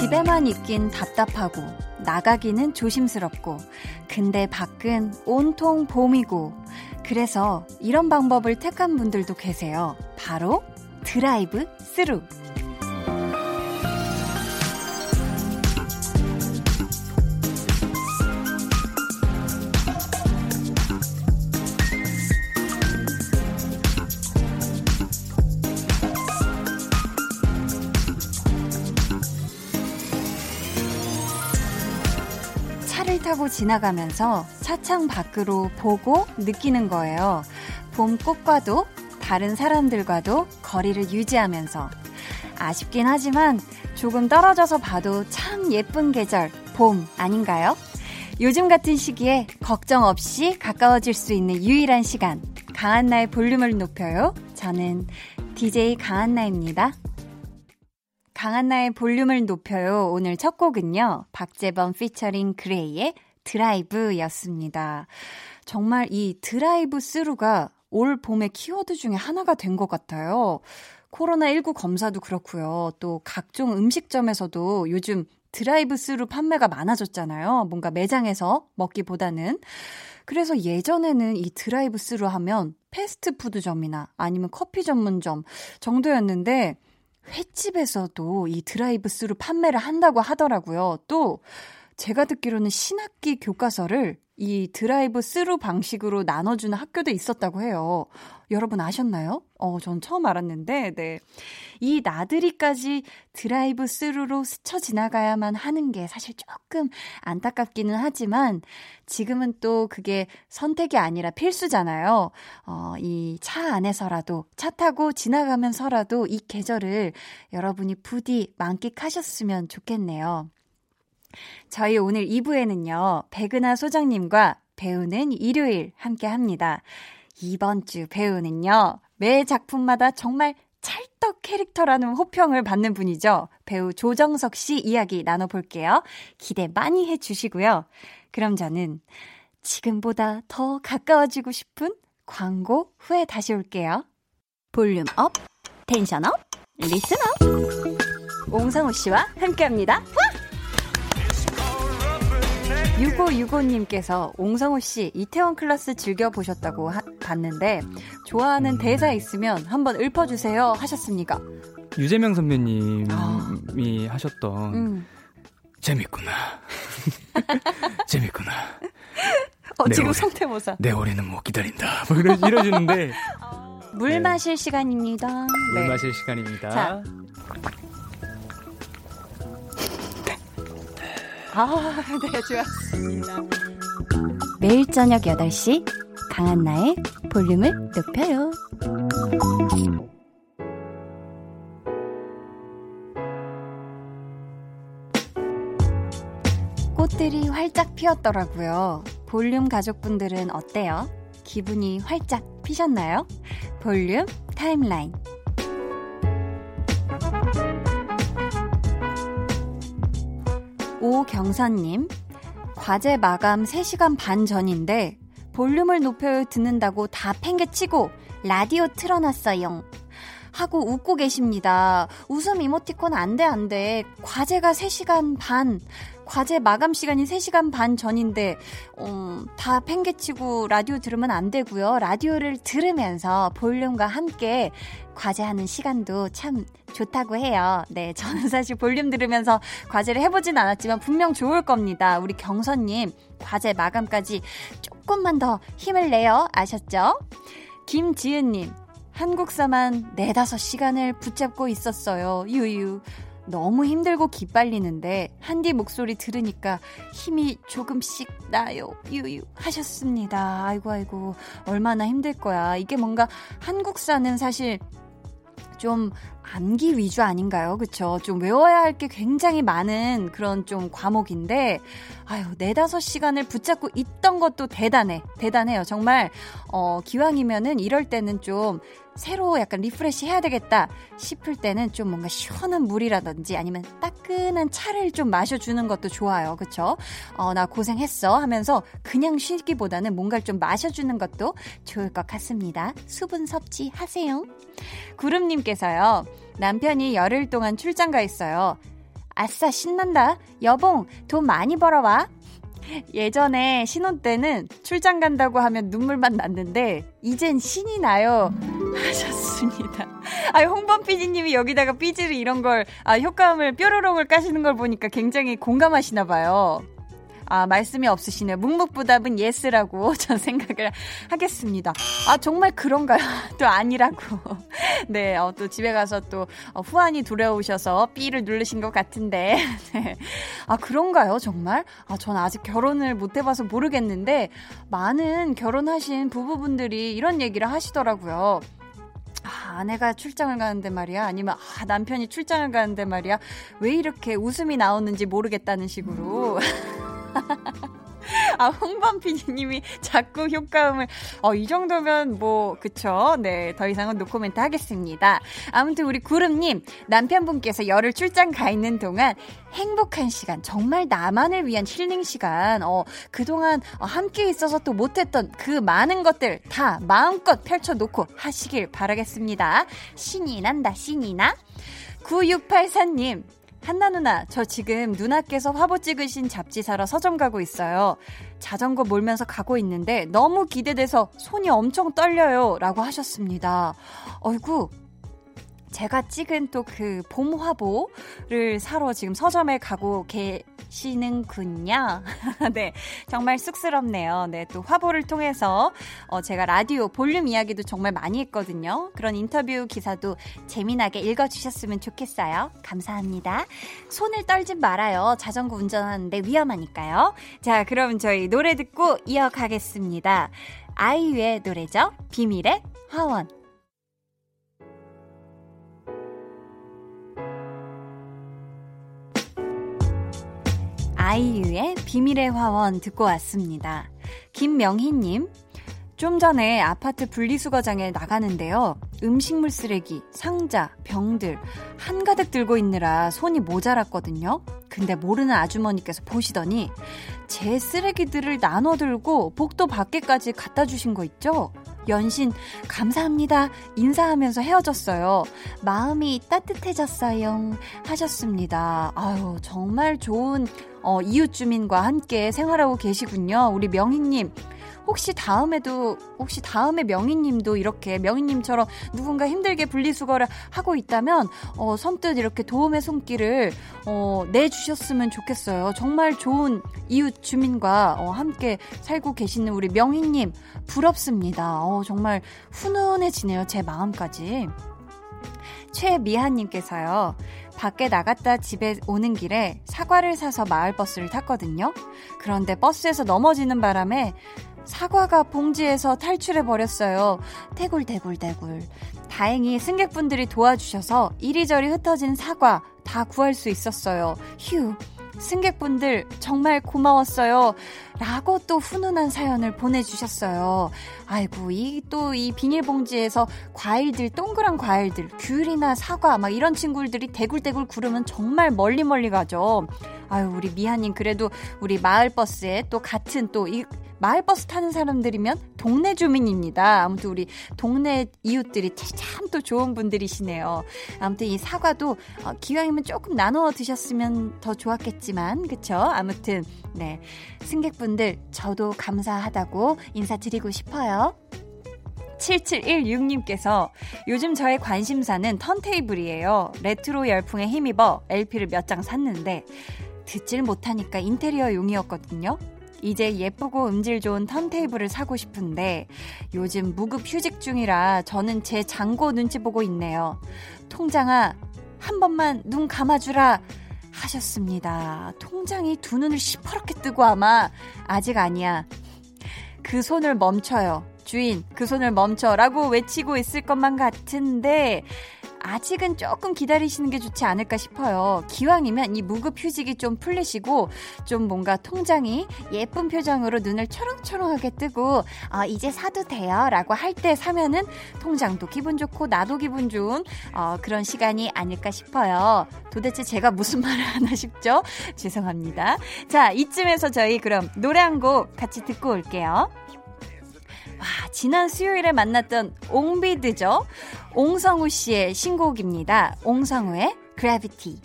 집에만 있긴 답답하고 나가기는 조심스럽고 근데 밖은 온통 봄이고 그래서 이런 방법을 택한 분들도 계세요. 바로 드라이브 스루. 지나가면서 차창 밖으로 보고 느끼는 거예요. 봄 꽃과도 다른 사람들과도 거리를 유지하면서 아쉽긴 하지만 조금 떨어져서 봐도 참 예쁜 계절, 봄 아닌가요? 요즘 같은 시기에 걱정 없이 가까워질 수 있는 유일한 시간. 강한나의 볼륨을 높여요. 저는 DJ 강한나입니다. 강한나의 볼륨을 높여요. 오늘 첫 곡은요. 박재범 피처링 그레이의 드라이브였습니다. 정말 이 드라이브 스루가 올 봄의 키워드 중에 하나가 된 것 같아요. 코로나19 검사도 그렇고요. 또 각종 음식점에서도 요즘 드라이브 스루 판매가 많아졌잖아요. 뭔가 매장에서 먹기보다는. 그래서 예전에는 이 드라이브 스루 하면 패스트푸드점이나 아니면 커피 전문점 정도였는데 횟집에서도 이 드라이브 스루 판매를 한다고 하더라고요. 또 제가 듣기로는 신학기 교과서를 이 드라이브 스루 방식으로 나눠주는 학교도 있었다고 해요. 여러분 아셨나요? 어, 전 처음 알았는데, 네. 이 나들이까지 드라이브 스루로 스쳐 지나가야만 하는 게 사실 조금 안타깝기는 하지만 지금은 또 그게 선택이 아니라 필수잖아요. 어, 이 차 안에서라도, 차 타고 지나가면서라도 이 계절을 여러분이 부디 만끽하셨으면 좋겠네요. 저희 오늘 2부에는요, 백은하 소장님과 배우는 일요일 함께 합니다. 이번 주 배우는요, 매 작품마다 정말 찰떡 캐릭터라는 호평을 받는 분이죠. 배우 조정석 씨 이야기 나눠볼게요. 기대 많이 해주시고요. 그럼 저는 지금보다 더 가까워지고 싶은 광고 후에 다시 올게요. Volume up, tension up, listen up. 옹성우 씨와 함께 합니다. 6565님께서 옹성우 씨 이태원 클래스 즐겨 보셨다고 하, 봤는데 좋아하는 대사 있으면 한번 읊어주세요 하셨습니까? 유재명 선배님이 아. 하셨던 음. 재밌구나. 재밌구나. 어, 지금 오리, 성태모사. 내 올해는 못 기다린다. 뭐 이러, 이러주는데. 물 네. 마실 시간입니다. 물 네. 마실 시간입니다. 자. 아, 네, 좋았습니다. 매일 저녁 8시 강한나의 볼륨을 높여요. 꽃들이 활짝 피었더라고요. 볼륨 가족분들은 어때요? 기분이 활짝 피셨나요? 볼륨 타임라인. 오경선님, 과제 마감 3시간 반 전인데 볼륨을 높여 듣는다고 다 팽개치고 라디오 틀어놨어요. 하고 웃고 계십니다. 웃음 이모티콘 안 돼, 안 돼. 과제가 3시간 반. 과제 마감 시간이 3시간 반 전인데, 음, 다 팽개치고 라디오 들으면 안 되고요. 라디오를 들으면서 볼륨과 함께 과제하는 시간도 참 좋다고 해요. 네, 저는 사실 볼륨 들으면서 과제를 해보진 않았지만 분명 좋을 겁니다. 우리 경선님, 과제 마감까지 조금만 더 힘을 내요. 아셨죠? 김지은님, 한국사만 네다섯 시간을 붙잡고 있었어요. 유유. 너무 힘들고 기빨리는데 한디 목소리 들으니까 힘이 조금씩 나요. 유유 하셨습니다. 아이고 아이고 얼마나 힘들 거야. 이게 뭔가 한국사는 사실 좀 암기 위주 아닌가요? 그쵸? 좀 외워야 할 게 굉장히 많은 그런 좀 과목인데, 아유, 네다섯 시간을 붙잡고 있던 것도 대단해. 대단해요. 정말, 어, 기왕이면은 이럴 때는 좀 새로 약간 refresh 해야 되겠다 싶을 때는 좀 뭔가 시원한 물이라든지 아니면 따끈한 차를 좀 마셔주는 것도 좋아요. 그쵸? 어, 나 고생했어 하면서 그냥 쉬기보다는 뭔가를 좀 마셔주는 것도 좋을 것 같습니다. 수분 섭취 하세요. 구름님께서요. 남편이 열흘 동안 출장 가 있어요. 아싸, 신난다. 여봉, 돈 많이 벌어와. 예전에 신혼 때는 출장 간다고 하면 눈물만 났는데, 이젠 신이 나요. 하셨습니다. 아, 홍범 PD님이 여기다가 BG를 이런 걸, 아, 효과음을 뾰로롱을 까시는 걸 보니까 굉장히 공감하시나 봐요. 아, 말씀이 없으시네요. 묵묵부답은 yes라고 전 생각을 하겠습니다. 아, 정말 그런가요? 또 아니라고. 네, 어, 또 집에 가서 또 어, 후환이 두려우셔서 삐를 누르신 것 같은데. 네. 아, 그런가요? 정말? 아, 전 아직 결혼을 못 해봐서 모르겠는데, 많은 결혼하신 부부분들이 이런 얘기를 하시더라고요. 아, 아내가 출장을 가는데 말이야. 아니면, 아, 남편이 출장을 가는데 말이야. 왜 이렇게 웃음이 나오는지 모르겠다는 식으로. 아, 홍범 PD님이 자꾸 효과음을, 어, 이 정도면 뭐, 그쵸. 네, 더 이상은 노코멘트 하겠습니다. 아무튼 우리 구름님, 남편분께서 열흘 출장 가 있는 동안 행복한 시간, 정말 나만을 위한 힐링 시간, 어, 그동안 어, 함께 있어서 또 못했던 그 많은 것들 다 마음껏 펼쳐놓고 하시길 바라겠습니다. 신이 난다, 신이 나. 9684님, 한나 누나, 저 지금 누나께서 화보 찍으신 잡지 사러 서점 가고 있어요. 자전거 몰면서 가고 있는데 너무 기대돼서 손이 엄청 떨려요. 라고 하셨습니다. 어이구, 제가 찍은 또 그 봄 화보를 사러 지금 서점에 가고 계시는군요. 네, 정말 쑥스럽네요. 네, 또 화보를 통해서 어, 제가 라디오 볼륨 이야기도 정말 많이 했거든요. 그런 인터뷰 기사도 재미나게 읽어주셨으면 좋겠어요. 감사합니다. 손을 떨진 말아요. 자전거 운전하는데 위험하니까요. 자, 그럼 저희 노래 듣고 이어가겠습니다. 아이유의 노래죠. 비밀의 화원. 아이유의 비밀의 화원 듣고 왔습니다. 김명희님, 좀 전에 아파트 분리수거장에 나가는데요. 음식물 쓰레기, 상자, 병들 한가득 들고 있느라 손이 모자랐거든요. 근데 모르는 아주머니께서 보시더니 제 쓰레기들을 나눠 들고 복도 밖에까지 갖다 주신 거 있죠? 연신 감사합니다 인사하면서 헤어졌어요. 마음이 따뜻해졌어요. 하셨습니다. 아유 정말 좋은 어, 이웃 주민과 함께 생활하고 계시군요. 우리 명희님. 혹시 다음에도 혹시 다음에 명희님도 이렇게 명희님처럼 누군가 힘들게 분리수거를 하고 있다면 어, 선뜻 이렇게 도움의 손길을 어, 내주셨으면 좋겠어요. 정말 좋은 이웃 주민과 어, 함께 살고 계시는 우리 명희님 부럽습니다. 어, 정말 훈훈해지네요. 제 마음까지. 최미하님께서요. 밖에 나갔다 집에 오는 길에 사과를 사서 마을버스를 탔거든요. 그런데 버스에서 넘어지는 바람에 사과가 봉지에서 탈출해 버렸어요. 대굴대굴대굴. 다행히 승객분들이 도와주셔서 이리저리 흩어진 사과 다 구할 수 있었어요. 휴. 승객분들 정말 고마웠어요. 라고 또 훈훈한 사연을 보내주셨어요. 아이고, 이 또 이 비닐봉지에서 과일들, 동그란 과일들, 귤이나 사과, 막 이런 친구들이 대굴대굴 구르면 정말 멀리 멀리 가죠. 아유, 우리 미아님, 그래도 우리 마을버스에 또 같은 또 이 마을버스 타는 사람들이면 동네 주민입니다. 아무튼 우리 동네 이웃들이 참 또 좋은 분들이시네요. 아무튼 이 사과도 어, 기왕이면 조금 나눠 드셨으면 더 좋았겠지만, 그쵸? 아무튼, 네. 승객분들, 저도 감사하다고 인사드리고 싶어요. 7716님께서 요즘 저의 관심사는 턴테이블이에요. 레트로 열풍에 힘입어 LP를 몇 장 샀는데 듣질 못하니까 인테리어 용이었거든요. 이제 예쁘고 음질 좋은 턴테이블을 사고 싶은데 요즘 무급 휴직 중이라 저는 제 잔고 눈치 보고 있네요. 통장아, 한 번만 눈 감아주라. 하셨습니다. 통장이 두 눈을 시퍼렇게 뜨고 아마 아직 아니야. 그 손을 멈춰요. 주인, 그 손을 멈춰. 라고 외치고 있을 것만 같은데, 아직은 조금 기다리시는 게 좋지 않을까 싶어요. 기왕이면 이 무급 휴직이 좀 풀리시고 좀 뭔가 통장이 예쁜 표정으로 눈을 초롱초롱하게 뜨고 어, 이제 사도 돼요 라고 할 때 사면은 통장도 기분 좋고 나도 기분 좋은 어, 그런 시간이 아닐까 싶어요. 도대체 제가 무슨 말을 하나 싶죠? 죄송합니다. 자, 이쯤에서 저희 그럼 노래 한 곡 같이 듣고 올게요. 와, 지난 수요일에 만났던 옹비드죠. 옹성우 씨의 신곡입니다. 옹성우의 그래비티.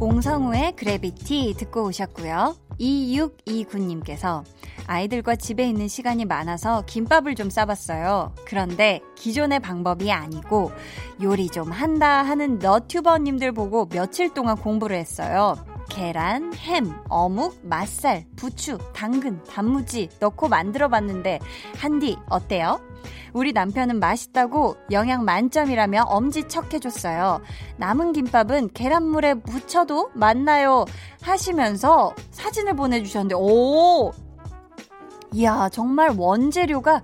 옹성우의 그래비티 듣고 오셨고요. 2629님께서 아이들과 집에 있는 시간이 많아서 김밥을 좀 싸봤어요. 그런데 기존의 방법이 아니고 요리 좀 한다 하는 너튜버님들 보고 며칠 동안 공부를 했어요. 계란, 햄, 어묵, 맛살, 부추, 당근, 단무지 넣고 만들어 봤는데 한디 어때요? 우리 남편은 맛있다고 영양 만점이라며 엄지척 해줬어요. 남은 김밥은 계란물에 묻혀도 맞나요? 하시면서 사진을 보내주셨는데, 오! 이야, 정말 원재료가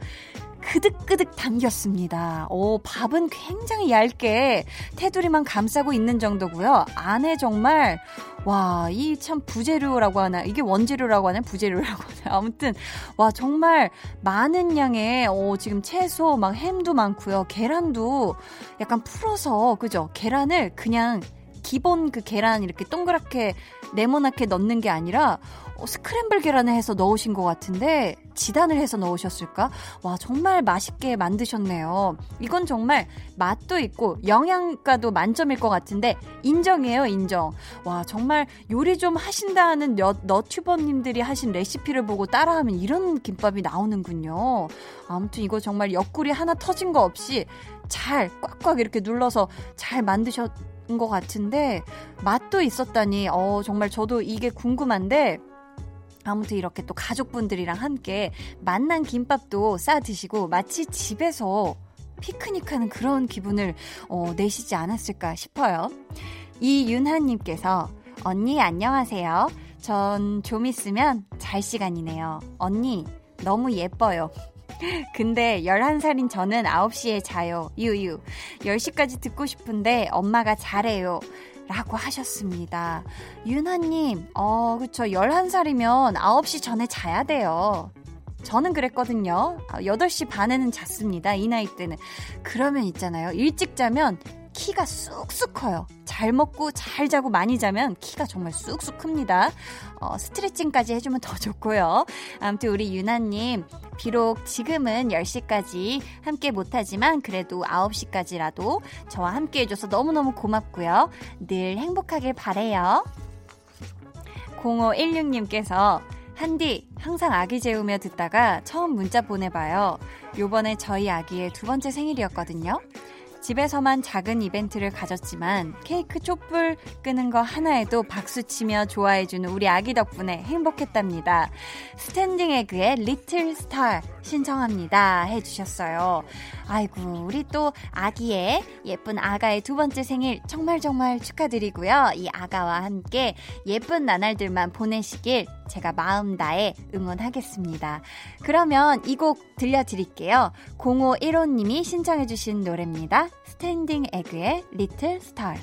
그득그득 담겼습니다. 오, 밥은 굉장히 얇게 테두리만 감싸고 있는 정도고요. 안에 정말 와, 이 참 부재료라고 하나, 이게 원재료라고 하나, 부재료라고 하나. 아무튼, 와, 정말 많은 양의, 어, 지금 채소, 막 햄도 많고요. 계란도 약간 풀어서, 그죠? 계란을 그냥 기본 그 계란 이렇게 동그랗게 네모나게 넣는 게 아니라 어, 스크램블 계란을 해서 넣으신 것 같은데 지단을 해서 넣으셨을까? 와 정말 맛있게 만드셨네요. 이건 정말 맛도 있고 영양가도 만점일 것 같은데 인정해요 인정. 와 정말 요리 좀 하신다는 너, 너튜버님들이 하신 레시피를 보고 따라하면 이런 김밥이 나오는군요. 아무튼 이거 정말 옆구리 하나 터진 거 없이 잘 꽉꽉 이렇게 눌러서 잘 만드셨. 것 같은데 맛도 있었다니 어 정말 저도 이게 궁금한데 아무튼 이렇게 또 가족분들이랑 함께 만난 김밥도 싸 드시고 마치 집에서 피크닉하는 그런 기분을 어, 내시지 않았을까 싶어요. 이윤하님께서 언니 안녕하세요. 전 좀 있으면 잘 시간이네요. 언니 너무 예뻐요. 근데 11살인 저는 9시에 자요. 유유. 10시까지 듣고 싶은데 엄마가 잘해요. 라고 하셨습니다. 윤하님, 어, 그쵸. 11살이면 9시 전에 자야 돼요. 저는 그랬거든요. 8시 반에는 잤습니다. 이 나이 때는. 그러면 있잖아요. 일찍 자면 키가 쑥쑥 커요. 잘 먹고 잘 자고 많이 자면 키가 정말 쑥쑥 큽니다. 어, 스트레칭까지 해주면 더 좋고요. 아무튼 우리 유나님, 비록 지금은 10시까지 함께 못하지만 그래도 9시까지라도 저와 함께 해줘서 너무너무 고맙고요. 늘 행복하길 바래요. 0516님께서 한디, 항상 아기 재우며 듣다가 처음 문자 보내봐요. 요번에 저희 아기의 두 번째 생일이었거든요. 집에서만 작은 이벤트를 가졌지만 케이크 촛불 끄는 거 하나에도 박수치며 좋아해주는 우리 아기 덕분에 행복했답니다. Standing Egg의 Little Star 신청합니다. 해주셨어요. 아이고, 우리 또 아기의 예쁜 아가의 두 번째 생일 정말 정말 축하드리고요. 이 아가와 함께 예쁜 나날들만 보내시길 제가 마음 다해 응원하겠습니다. 그러면 이 곡 들려드릴게요. 0515님이 신청해주신 노래입니다. Standing Egg의 Little Star.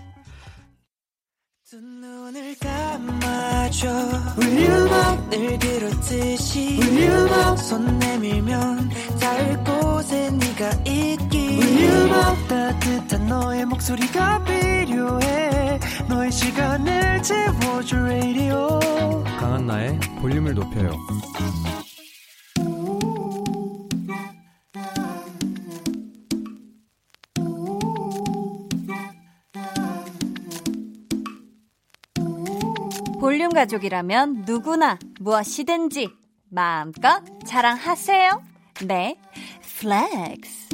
강한나의 볼륨을 높여요 볼륨 가족이라면 누구나 무엇이든지 마음껏 자랑하세요. 네, 플렉스.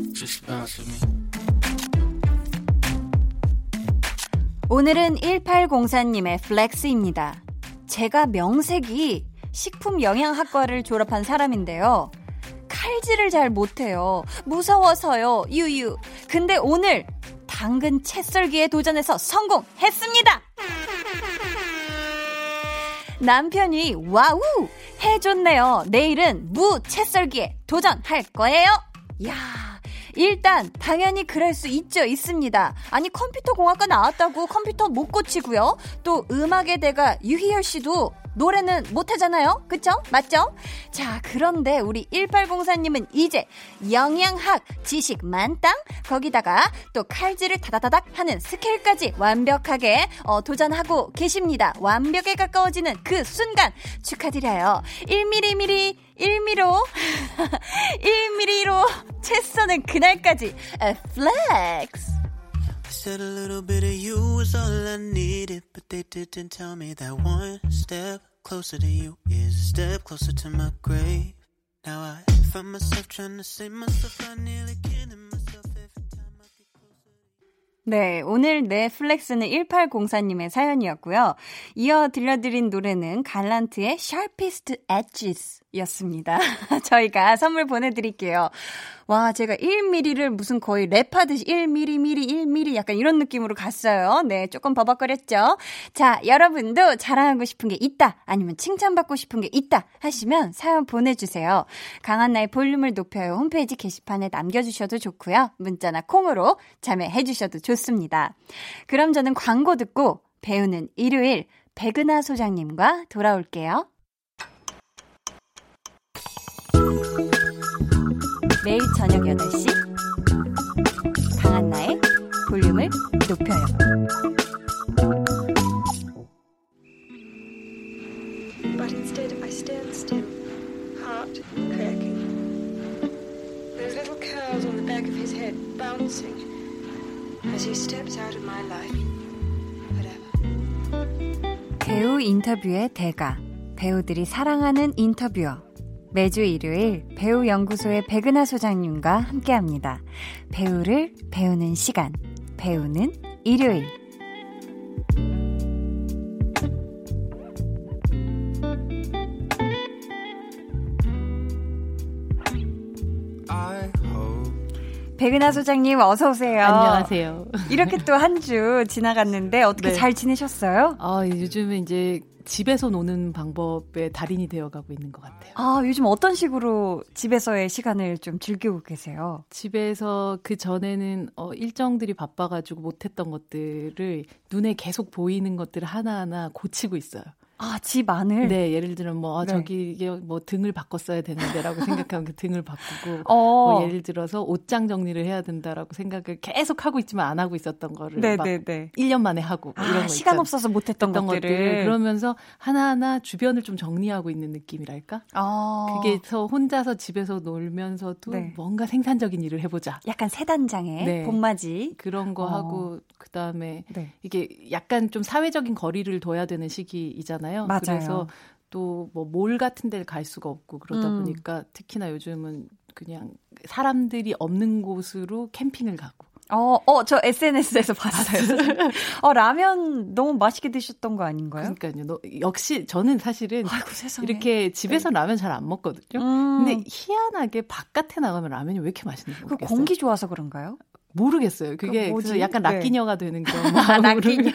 오늘은 1804님의 flex입니다. 제가 명색이 식품 영양학과를 졸업한 사람인데요. 칼질을 잘 못해요. 무서워서요. 유유. 근데 오늘 당근 채 썰기에 도전해서 성공했습니다. 남편이 와우 해줬네요. 내일은 무 채썰기에 도전할 거예요. 야 일단 당연히 그럴 수 있죠 있습니다 아니 컴퓨터 공학과 나왔다고 컴퓨터 못 고치고요 또 음악의 대가 유희열 씨도 노래는 못하잖아요. 그쵸? 맞죠? 자, 그런데 우리 1804님은 이제 영양학 지식 만땅, 거기다가 또 칼질을 다다다닥 하는 스킬까지 완벽하게 어, 도전하고 계십니다. 완벽에 가까워지는 그 순간 축하드려요. 1mm, 1미로, 1mm로 채 써는 그날까지 플렉스! said a little bit of you was all I needed, but they didn't tell me that one step closer to you is a step closer to my grave. Now I find myself trying to save myself, I nearly kidding myself every time I get closer. 네, 오늘 넷플렉스는 1804님의 사연이었고요. 이어 들려드린 노래는 갈란트의 Sharpest Edges 였습니다. 저희가 선물 보내드릴게요. 와, 제가 1mm를 무슨 거의 랩하듯이 1mm, 미리, 1mm 약간 이런 느낌으로 갔어요. 네, 조금 버벅거렸죠? 자, 여러분도 자랑하고 싶은 게 있다, 아니면 칭찬받고 싶은 게 있다 하시면 사연 보내주세요. 강한나의 볼륨을 높여요. 홈페이지 게시판에 남겨주셔도 좋고요. 문자나 콩으로 참여해주셔도 좋습니다. 그럼 저는 광고 듣고 배우는 일요일 백은하 소장님과 돌아올게요. 매일 저녁 8시 강한나의 볼륨을 높여요. But instead I stand still, heart cracking. Those little curls on the back of his head bouncing as he steps out of my life. Whatever. 배우 인터뷰의 대가, 배우들이 사랑하는 인터뷰어. 매주 일요일 배우 연구소의 백은하 소장님과 함께합니다. 배우를 배우는 시간, 배우는 일요일. 백은하 소장님 어서 오세요. 안녕하세요. 이렇게 또 한 주 지나갔는데 어떻게 네. 잘 지내셨어요? 아, 요즘은 이제 집에서 노는 방법의 달인이 되어가고 있는 것 같아요. 아, 요즘 어떤 식으로 집에서의 시간을 좀 즐기고 계세요? 집에서 그 전에는 어, 일정들이 바빠가지고 못했던 것들을 눈에 계속 보이는 것들을 하나하나 고치고 있어요. 아, 집 안을? 네, 예를 들면 뭐 아, 네. 저기 이게 뭐 등을 바꿨어야 되는데라고 생각하면 그 등을 바꾸고 어. 뭐 예를 들어서 옷장 정리를 해야 된다라고 생각을 계속 하고 있지만 안 하고 있었던 거를 막 네네네. 1년 만에 하고 뭐 이런 아, 거 시간 있잖아요. 없어서 못했던 했던 것들을. 것들을 그러면서 하나하나 주변을 좀 정리하고 있는 느낌이랄까? 아. 그게서 혼자서 집에서 놀면서도 네. 뭔가 생산적인 일을 해보자. 약간 세단장에 네. 봄맞이. 그런 거 어. 하고 그 다음에 네. 이게 약간 좀 사회적인 거리를 둬야 되는 시기이잖아요. 맞아요. 그래서 또 뭐 몰 같은 데를 갈 수가 없고 그러다 음. 보니까 특히나 요즘은 그냥 사람들이 없는 곳으로 캠핑을 가고 어, 어, 저 SNS에서 봤어요. 어, 라면 너무 맛있게 드셨던 거 아닌가요? 그러니까요. 너, 역시 저는 사실은 아이고, 세상에. 이렇게 집에서 라면 잘 안 먹거든요. 음. 근데 희한하게 바깥에 나가면 라면이 왜 이렇게 맛있는지 그 모르겠어요. 공기 좋아서 그런가요? 모르겠어요. 그게 그 약간 네. 락기녀가 되는 그런 마음으로 락기녀.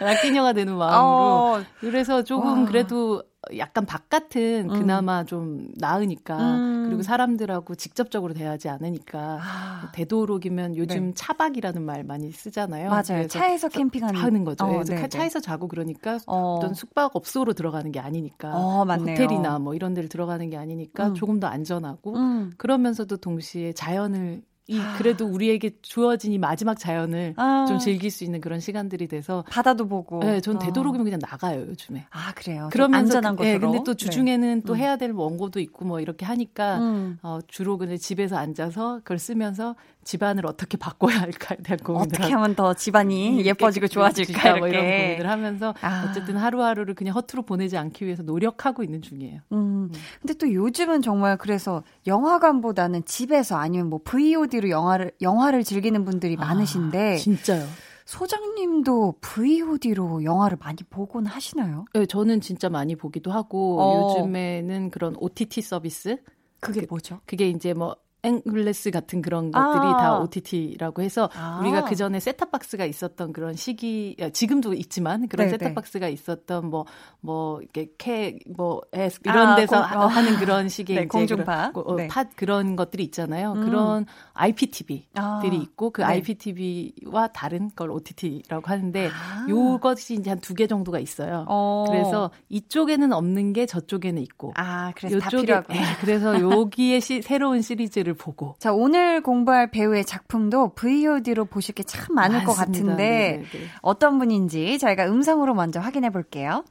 락기녀가 되는 마음으로 어, 그래서 조금 와. 그래도 약간 바깥은 음. 그나마 좀 나으니까 음. 그리고 사람들하고 직접적으로 대하지 않으니까 아, 되도록이면 요즘 네. 차박이라는 말 많이 쓰잖아요. 맞아요. 차에서 캠핑하는 하는 거죠. 어, 그래서 네네. 차에서 자고 그러니까 어. 어떤 숙박 업소로 들어가는 게 아니니까 어, 맞네요. 호텔이나 뭐 이런 데를 들어가는 게 아니니까 음. 조금 더 안전하고 음. 그러면서도 동시에 자연을 이 그래도 우리에게 주어진 이 마지막 자연을 아. 좀 즐길 수 있는 그런 시간들이 돼서 바다도 보고. 네, 전 어. 되도록이면 그냥 나가요 요즘에. 아, 그래요. 좀 그러면서 안전한 그- 곳으로. 예, 근데 또 주중에는 또 음. 해야 될 원고도 있고 뭐 이렇게 하니까 음. 어, 주로 그냥 집에서 앉아서 그걸 쓰면서 집안을 어떻게 바꿔야 할까에 대한 고민을 어떻게 하면 더 집안이 예뻐지고 좋아질까 뭐 이런 이렇게. 고민을 하면서 아. 어쨌든 하루하루를 그냥 허투루 보내지 않기 위해서 노력하고 있는 중이에요. 음. 근데 또 요즘은 정말 그래서 영화관보다는 집에서 아니면 뭐 VOD로 영화를 영화를 즐기는 분들이 많으신데 아, 진짜요. 소장님도 VOD로 영화를 많이 보곤 하시나요? 네, 저는 진짜 많이 보기도 하고 어. 요즘에는 그런 OTT 서비스 그게 뭐죠? 그게 이제 뭐 앵글레스 같은 그런 것들이 아. 다 OTT라고 해서 아. 우리가 그 전에 셋탑박스가 있었던 그런 시기 야, 지금도 있지만 그런 네네. 셋탑박스가 있었던 뭐뭐 이렇게 캐뭐 S 이런 아, 데서 공- 어. 하는 그런 식의 네, 공중파. 그런, 어, 네. 팟 그런 것들이 있잖아요. 음. 그런 IPTV들이 아. 있고 그 네. IPTV와 다른 걸 OTT라고 하는데 아. 요것이 이제 한 두 개 정도가 있어요. 어. 그래서 이쪽에는 없는 게 저쪽에는 있고 아, 그래서 다 요쪽에 필요하구나. 예, 그래서 여기에 시, 새로운 시리즈를 보고 자, 오늘 공부할 배우의 작품도 VOD로 보실 게 참 많을 것 많습니다. 같은데 네, 네, 네. 어떤 분인지 저희가 음성으로 먼저 확인해 볼게요.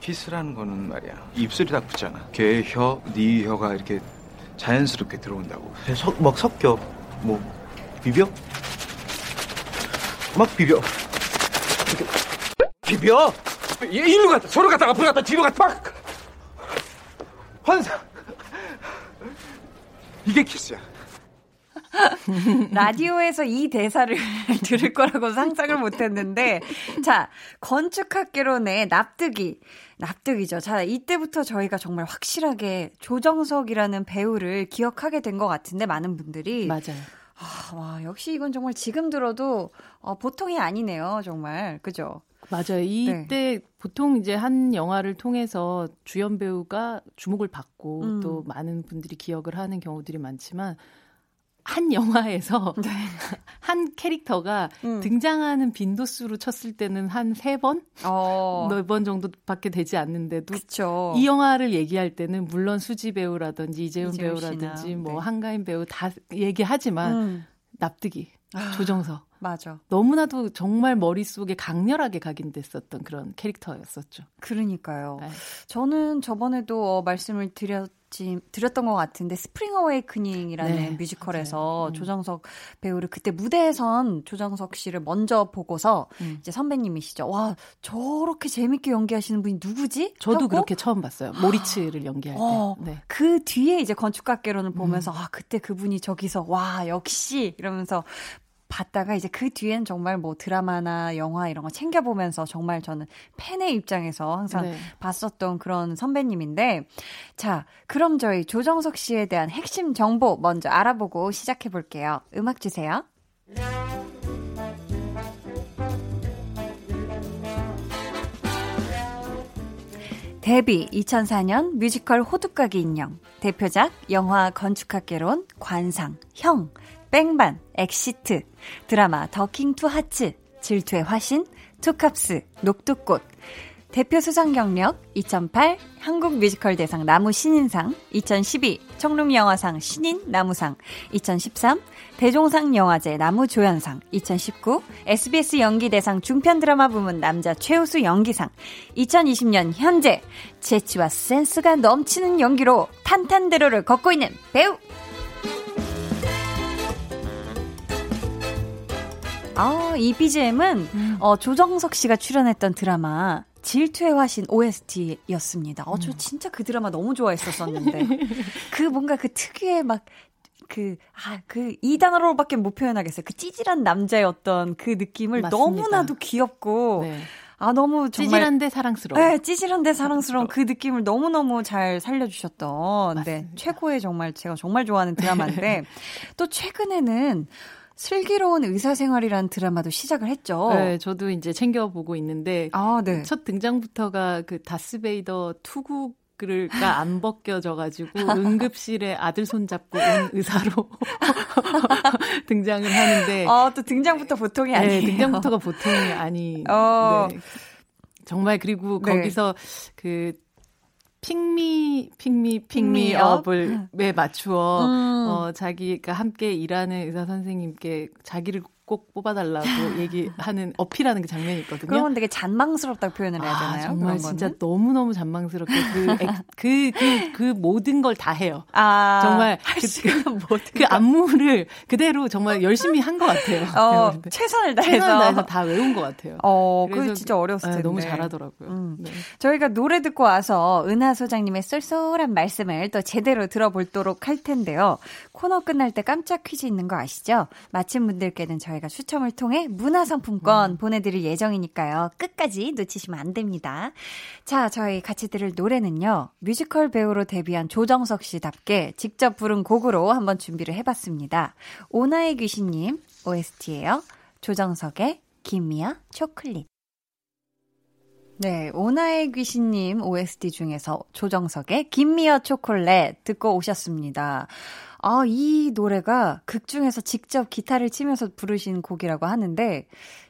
키스라는 거는 말이야 입술이 딱 붙잖아 걔 혀, 네 혀가 이렇게 자연스럽게 들어온다고 석, 막 섞여. 뭐 비벼? 막 비벼. 이렇게 비벼. 일로 갔다 저로 갔다 앞으로 갔다 뒤로 갔다 막 환상. 이게 키스야. 라디오에서 이 대사를 들을 거라고 상상을 못 했는데, 자, 건축학개론의 납득이. 납득이죠. 자, 이때부터 저희가 정말 확실하게 조정석이라는 배우를 기억하게 된 것 같은데, 많은 분들이. 맞아요. 아, 와, 역시 이건 정말 지금 들어도 어, 보통이 아니네요, 정말. 그죠? 맞아요. 이때 네. 보통 이제 한 영화를 통해서 주연 배우가 주목을 받고 음. 또 많은 분들이 기억을 하는 경우들이 많지만 한 영화에서 네. 한 캐릭터가 음. 등장하는 빈도수로 쳤을 때는 한 세 번, 어. 네번 정도밖에 되지 않는데도 그쵸. 이 영화를 얘기할 때는 물론 수지 배우라든지 이재훈, 배우라든지 뭐 네. 한가인 배우 다 얘기하지만 음. 납득이 아. 조정석 맞아. 너무나도 정말 머릿속에 강렬하게 각인됐었던 그런 캐릭터였었죠. 그러니까요. 네. 저는 저번에도 어, 말씀을 드렸 드렸던 것 같은데 Spring Awakening이라는 네, 뮤지컬에서 음. 조정석 배우를 그때 무대에선 조정석 씨를 먼저 보고서 음. 이제 선배님이시죠. 와 저렇게 재밌게 연기하시는 분이 누구지? 저도 하고? 그렇게 처음 봤어요. 모리츠를 연기할 때. 어, 네. 그 뒤에 이제 건축학개론을 보면서 음. 아 그때 그분이 저기서 와 역시 이러면서 봤다가 이제 그 뒤엔 정말 뭐 드라마나 영화 이런 거 챙겨보면서 정말 저는 팬의 입장에서 항상 네. 봤었던 그런 선배님인데 자, 그럼 저희 조정석 씨에 대한 핵심 정보 먼저 알아보고 시작해 볼게요. 음악 주세요. 데뷔 2004년 뮤지컬 호두까기 인형, 대표작 영화 건축학개론, 관상, 형, 뺑반, 엑시트, 드라마 더킹 투 하츠, 질투의 화신, 투깝스, 녹두꽃, 대표 수상 경력 2008 한국 뮤지컬 대상 남우 신인상, 2012 청룡 영화상 신인 남우상, 2013 대종상 영화제 남우 조연상, 2019 SBS 연기 대상 중편 드라마 부문 남자 최우수 연기상, 2020년 현재 재치와 센스가 넘치는 연기로 탄탄대로를 걷고 있는 배우 아, 이 BGM은 음. 어, 조정석 씨가 출연했던 드라마 질투의 화신 OST였습니다. 어, 저 음. 진짜 그 드라마 너무 좋아했었었는데. 그 뭔가 그 특유의 막, 그, 아, 그, 이 단어로밖에 못 표현하겠어요. 그 찌질한 남자의 어떤 그 느낌을 맞습니다. 너무나도 귀엽고, 네. 아, 너무 정말. 찌질한데 사랑스러워. 네, 찌질한데 사랑스러운 그 느낌을 너무너무 잘 살려주셨던, 네, 최고의 정말, 제가 정말 좋아하는 드라마인데, 또 최근에는, 슬기로운 의사생활이라는 드라마도 시작을 했죠. 네, 저도 이제 챙겨보고 있는데 아, 네. 첫 등장부터가 그 다스베이더 투구 가안 벗겨져가지고 응급실에 아들 손 잡고 온 의사로 등장을 하는데 어, 또 등장부터 보통이 아니에요. 네, 등장부터가 보통이 아니. 어. 네. 정말 그리고 네. 거기서 그 핑미 핑미 핑미업을 매 맞추어 음. 어 자기가 함께 일하는 의사 선생님께 자기를 꼭 뽑아달라고 얘기하는 어필하는 그 장면이 있거든요. 그러면 되게 잔망스럽다고 표현을 해야 아, 되나요? 아, 정말 진짜 너무 너무 잔망스럽게 그그그 그, 그, 그 모든 걸 다 해요. 아, 정말 그, 그, 그 안무를 그대로 정말 열심히 한 것 같아요. 어, 최선을 다해서 최선을 다해서 다 외운 것 같아요. 어, 그 진짜 어려웠을 네, 텐데 너무 잘하더라고요. 음. 네. 저희가 노래 듣고 와서 은하 소장님의 쏠쏠한 말씀을 또 제대로 들어볼도록 할 텐데요. 코너 끝날 때 깜짝 퀴즈 있는 거 아시죠? 마친 분들께는 저희가 저희가 추첨을 통해 문화상품권 음. 보내드릴 예정이니까요. 끝까지 놓치시면 안 됩니다. 자, 저희 같이 들을 노래는요. 뮤지컬 배우로 데뷔한 조정석 씨답게 직접 부른 곡으로 한번 준비를 해봤습니다. 오나의 귀신님 OST예요. 조정석의 김미아 초콜릿. 네, 오나의 귀신님 OST 중에서 조정석의 김미어 초콜릿 듣고 오셨습니다. 아, 이 노래가 극 중에서 직접 기타를 치면서 부르신 곡이라고 하는데,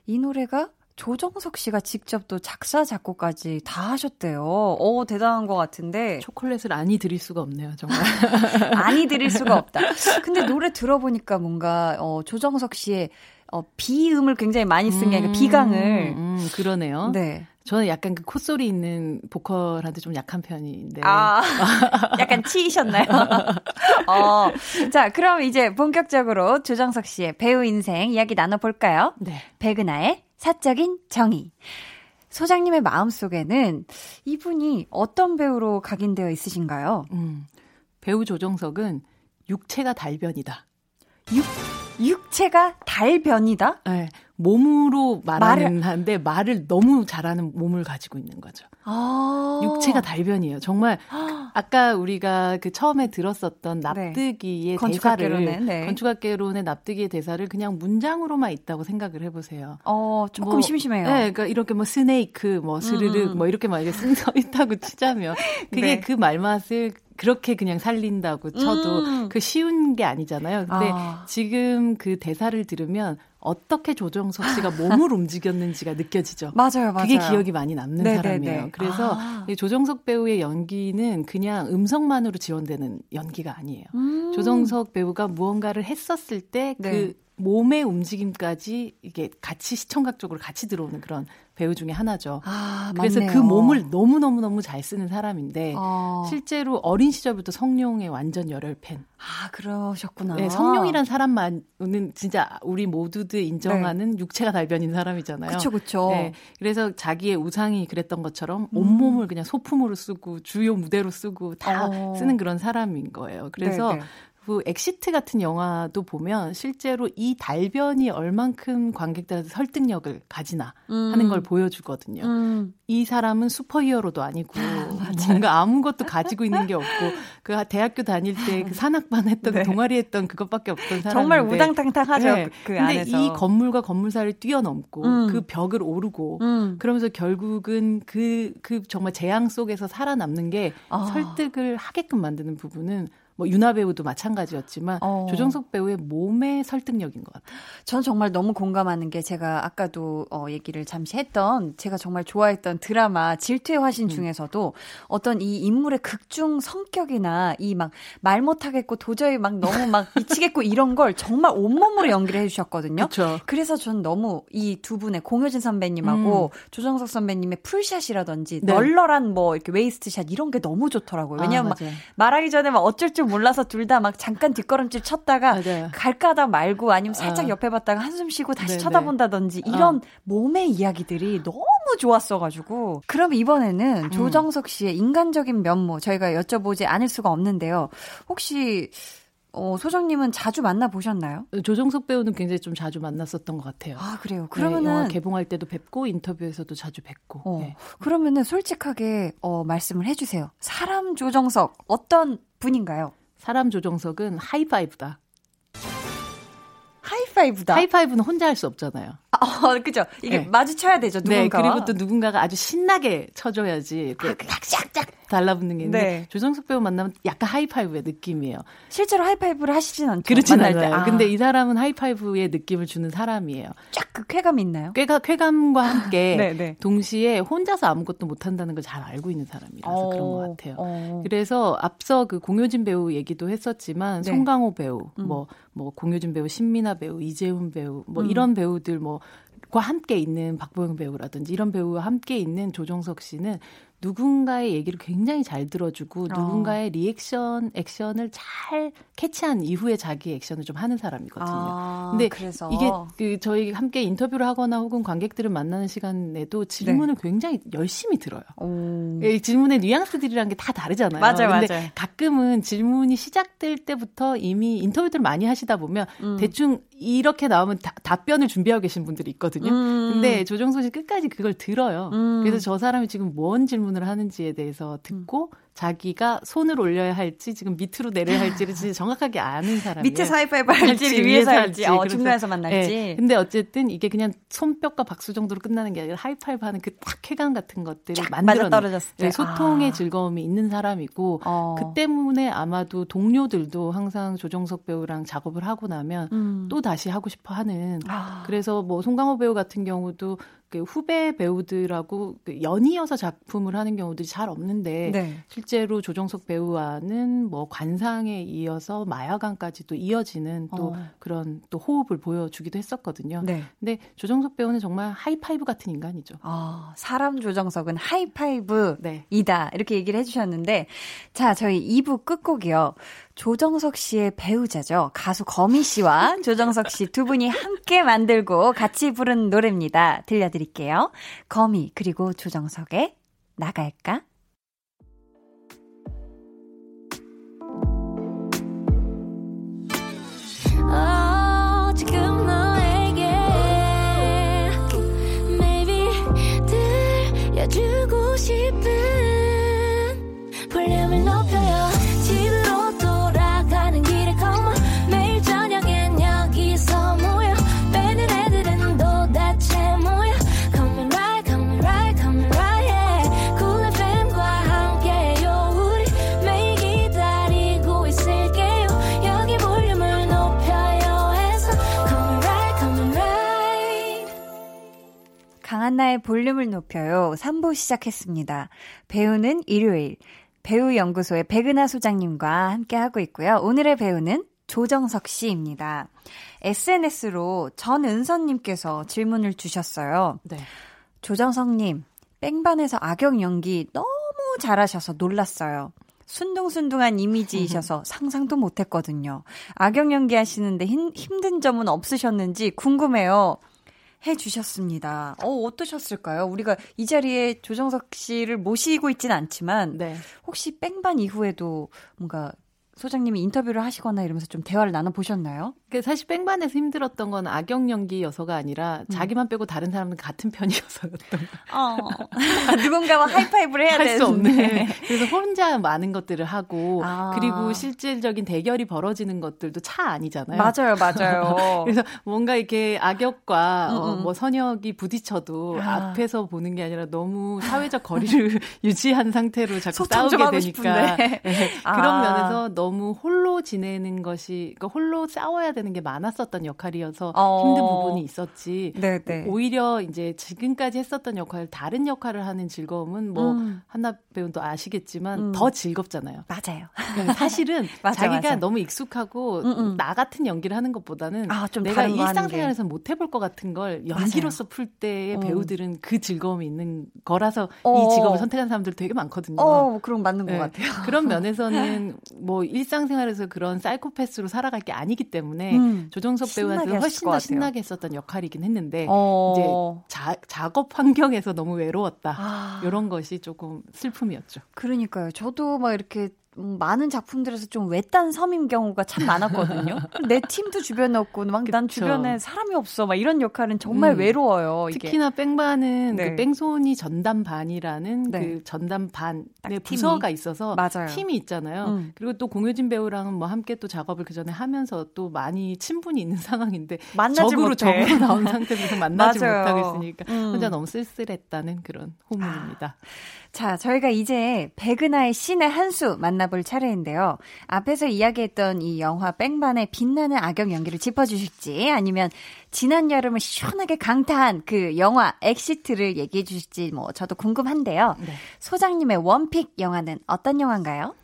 이 노래가 조정석 씨가 직접 또 작사, 작곡까지 다 하셨대요. 오, 대단한 것 같은데. 초콜릿을 아니 드릴 수가 없네요, 정말. 아니 드릴 수가 없다. 근데 노래 들어보니까 뭔가, 어, 조정석 씨의 어, 비음을 굉장히 많이 쓴게 아니라 음, 비강을. 음, 그러네요. 네. 저는 약간 그 콧소리 있는 보컬한테 좀 약한 편인데. 아, 약간 치이셨나요? 어. 자, 그럼 이제 본격적으로 조정석 씨의 배우 인생 이야기 나눠볼까요? 네. 백은하의 사적인 정의. 소장님의 마음 속에는 이분이 어떤 배우로 각인되어 있으신가요? 음, 배우 조정석은 육체가 달변이다. 육, 육체가 달변이다? 네, 몸으로 말하는 한데 말을 너무 잘하는 몸을 가지고 있는 거죠. 아. 육체가 달변이에요. 정말 아까 우리가 그 처음에 들었었던 네. 납득이의 건축학개론의, 대사를 네. 건축학개론의 납득이의 대사를 그냥 문장으로만 있다고 생각을 해보세요. 어, 조금 뭐, 심심해요. 네, 그러니까 이렇게 뭐 스네이크, 뭐 스르륵, 음. 뭐 이렇게 만약에 승서 있다고 치자면 그게 네. 그 말맛을 그렇게 그냥 살린다고 쳐도 음. 그 쉬운 게 아니잖아요. 근데 아. 지금 그 대사를 들으면 어떻게 조정석 씨가 몸을 움직였는지가 느껴지죠. 맞아요, 맞아요. 그게 기억이 많이 남는 네네네. 사람이에요. 그래서 아. 이 조정석 배우의 연기는 그냥 음성만으로 지원되는 연기가 아니에요. 음. 조정석 배우가 무언가를 했었을 때그 네. 몸의 움직임까지 이게 같이 시청각 쪽으로 같이 들어오는 그런 배우 중에 하나죠. 아, 그래서 맞네요. 그 몸을 너무 너무 너무 잘 쓰는 사람인데 어. 실제로 어린 시절부터 성룡의 완전 열혈 팬. 아, 그러셨구나. 네, 성룡이란 사람만은 진짜 우리 모두들 인정하는 육체가 달변인 사람이잖아요. 네. 그쵸, 그쵸. 네, 그래서 자기의 우상이 그랬던 것처럼 음. 온몸을 그냥 소품으로 쓰고 주요 무대로 쓰고 다 어. 쓰는 그런 사람인 거예요. 그래서 네, 네. 그 엑시트 같은 영화도 보면 실제로 이 달변이 얼만큼 관객들한테 설득력을 가지나 하는 걸 보여주거든요. 음. 이 사람은 슈퍼히어로도 아니고 뭔가 아무것도 가지고 있는 게 없고 그 대학교 다닐 때 그 산악반 했던 네. 동아리 했던 그것밖에 없던 사람인데 정말 우당탕탕하죠. 네. 그 근데 안에서. 이 건물과 건물 사이를 뛰어넘고 음. 그 벽을 오르고 음. 그러면서 결국은 그, 그 정말 재앙 속에서 살아남는 게 아. 설득을 하게끔 만드는 부분은 뭐 윤아 배우도 마찬가지였지만 어. 조정석 배우의 몸의 설득력인 것 같아요. 전 정말 너무 공감하는 게 제가 아까도 어, 얘기를 잠시 했던 제가 정말 좋아했던 드라마 질투의 화신 중에서도 어떤 이 인물의 극중 성격이나 이 막 말 못하겠고 도저히 막 너무 막 미치겠고 이런 걸 정말 온몸으로 연기를 해주셨거든요. 그렇죠. 그래서 전 너무 이 두 분의 공효진 선배님하고 조정석 선배님의 full shot이라든지 네. 널널한 뭐 이렇게 waist shot 이런 게 너무 좋더라고요. 왜냐면 아, 막. 말하기 전에 막 어쩔 줄 몰라서 둘 다 막 잠깐 뒷걸음질 쳤다가 맞아요. 갈까 하다 말고 아니면 살짝 아. 옆에 봤다가 한숨 쉬고 다시 네네. 쳐다본다든지 이런 몸의 이야기들이 너무 좋았어가지고 그럼 이번에는 조정석 씨의 인간적인 면모 저희가 여쭤보지 않을 수가 없는데요. 혹시 어, 소정님은 자주 만나 보셨나요? 조정석 배우는 굉장히 좀 자주 만났었던 것 같아요. 아 그래요. 네, 그러면은 개봉할 때도 뵙고 인터뷰에서도 자주 뵙고. 어, 네. 그러면은 솔직하게 어, 말씀을 해주세요. 사람 조정석 어떤 분인가요? 사람 조정석은 하이파이브다. 하이파이브다. 하이파이브는 혼자 할 수 없잖아요. 어, 그죠. 이게 네. 마주쳐야 되죠. 네, 누군가와. 그리고 또 누군가가 아주 신나게 쳐줘야지. 그 짝짝짝 달라붙는 게 있는데 네. 조정석 배우 만나면 약간 하이파이브의 느낌이에요. 실제로 하이파이브를 하시진 않죠. 그렇진. 않아요. 아, 근데 이 사람은 하이파이브의 느낌을 주는 사람이에요. 쫙 그 쾌감 있나요? 쾌가, 쾌감과 함께 네, 네. 동시에 혼자서 아무것도 못한다는 걸 잘 알고 있는 사람이라서 그런 것 같아요. 어. 그래서 앞서 그 공효진 배우 얘기도 했었지만 네. 송강호 배우, 뭐뭐 공효진 배우, 신민아 배우, 이재훈 배우, 뭐 이런 배우들 뭐 과 함께 있는 박보영 배우라든지 이런 배우와 함께 있는 조정석 씨는 누군가의 얘기를 굉장히 잘 들어주고 어. 누군가의 리액션, 액션을 잘 캐치한 이후에 자기 액션을 좀 하는 사람이거든요. 아, 근데 그래서 이게 그 저희 함께 인터뷰를 하거나 혹은 관객들을 만나는 시간에도 질문을 굉장히 열심히 들어요. 오. 이 질문의 뉘앙스들이란 게 다 다르잖아요. 맞아요, 근데 맞아요. 가끔은 질문이 시작될 때부터 이미 인터뷰들 많이 하시다 보면 음. 대충 이렇게 나오면 다- 답변을 준비하고 계신 분들이 있거든요. 음. 근데 조정석 씨 끝까지 그걸 들어요. 음. 그래서 저 사람이 지금 뭔 질문을 하는지에 대해서 듣고 자기가 손을 올려야 할지 지금 밑으로 내려야 할지를 진짜 정확하게 아는 사람이에요. 밑에서 하이파이브 할지 위에서 할지 어, 중간에서 만날지. 예. 근데 어쨌든 이게 그냥 손뼉과 박수 정도로 끝나는 게 아니라 하이파이브 하는 그 딱 쾌감 같은 것들을 쫙 만들어 맞아떨어졌을 때. 소통의 아. 즐거움이 있는 사람이고 어. 그 때문에 아마도 동료들도 항상 조정석 배우랑 작업을 하고 나면 음. 또 다시 하고 싶어 하는 아. 그래서 뭐 송강호 배우 같은 경우도 그 후배 배우들하고 그 연이어서 작품을 하는 경우들이 잘 없는데 네. 실제로 조정석 배우와는 뭐 관상에 이어서 마약왕까지도 이어지는 또 어. 그런 또 호흡을 보여주기도 했었거든요. 네. 근데 조정석 배우는 정말 하이파이브 같은 인간이죠. 아, 사람 조정석은 하이파이브 네. 이다. 이렇게 얘기를 해주셨는데, 자, 저희 2부 끝곡이요. 조정석 씨의 배우자죠. 가수 거미 씨와 조정석 씨 두 분이 함께 만들고 같이 부른 노래입니다. 들려드릴게요. 거미 그리고 조정석의 나갈까? 들려주고 싶은 강한나의 볼륨을 높여요. 3부 시작했습니다. 배우는 일요일. 배우연구소의 백은하 소장님과 함께하고 있고요. 오늘의 배우는 조정석 씨입니다. SNS로 전은선님께서 질문을 주셨어요. 네. 조정석님, 뺑반에서 악역 연기 너무 잘하셔서 놀랐어요. 순둥순둥한 이미지이셔서 상상도 못했거든요. 악역 연기 하시는데 힘, 힘든 점은 없으셨는지 궁금해요. 해 주셨습니다. 어, 어떠셨을까요? 우리가 이 자리에 조정석 씨를 모시고 있지는 않지만 네. 혹시 뺑반 이후에도 뭔가 소장님이 인터뷰를 하시거나 이러면서 좀 대화를 나눠 보셨나요? 그 사실 뺑반에서 힘들었던 건 악역 연기여서가 아니라 음. 자기만 빼고 다른 사람은 같은 편이어서였던 어. 누군가와 하이파이브를 해야 할 수 없는. 그래서 혼자 많은 것들을 하고 아. 그리고 실질적인 대결이 벌어지는 것들도 차 아니잖아요. 맞아요, 맞아요. 그래서 뭔가 이렇게 악역과 음, 어, 음. 뭐 선역이 부딪혀도 아. 앞에서 보는 게 아니라 너무 사회적 거리를 유지한 상태로 자꾸 싸우게 되니까. 네, 아. 그런 면에서 너무 홀로 지내는 것이 그러니까 홀로 싸워야 되는 게 많았었던 역할이어서 어. 힘든 부분이 있었지. 네, 네. 오히려 이제 지금까지 했었던 역할 다른 역할을 하는 즐거움은 뭐 음. 한나 배우도 아시겠지만 음. 더 즐겁잖아요. 맞아요. 그러니까 사실은 맞아, 자기가 맞아. 너무 익숙하고 음, 음. 나 같은 연기를 하는 것보다는 아, 좀 내가. 일상생활에서 못 해볼 것 같은 걸 연기로서 풀 때의 어. 배우들은 그 즐거움이 있는 거라서 어. 이 직업을 선택한 사람들 되게 많거든요. 어, 그럼 맞는 것 네. 같아요. 그런 면에서는 뭐 일상생활에서 그런 사이코패스로 살아갈 게 아니기 때문에 음. 조정석 했을 훨씬 것 더. 신나게 했었던 역할이긴 했는데 어. 이제 자, 작업 환경에서 너무 외로웠다. 아. 이런 것이 조금 슬픔이었죠. 그러니까요. 저도 막 이렇게 음, 많은 작품들에서 좀 외딴 섬인 경우가 참 많았거든요. 내 팀도 주변에 없고 막 난. 주변에 사람이 없어. 막 이런 역할은 정말 음. 외로워요. 이게. 특히나 뺑반은 네. 그 뺑소니 전담반이라는 네. 그 전담반의. 부서가 있어서 맞아요. 팀이 있잖아요. 음. 그리고 또 공효진 배우랑은 뭐 함께 또 작업을 그 전에 하면서 또 많이 친분이 있는 상황인데 만나지 적으로 못해. 적으로 나온 상태에서 만나지 있으니까 음. 혼자 너무 쓸쓸했다는 그런 후문입니다. 자, 저희가 이제 백은하의 신의 한수 만나 볼 차례인데요. 앞에서 이야기했던 이 영화 뺑반의 빛나는 악역 연기를 짚어주실지 아니면 지난 여름을 시원하게 강타한 그 영화 엑시트를 얘기해 주실지 뭐 저도 궁금한데요. 네. 소장님의 one pick 영화는 어떤 영화인가요?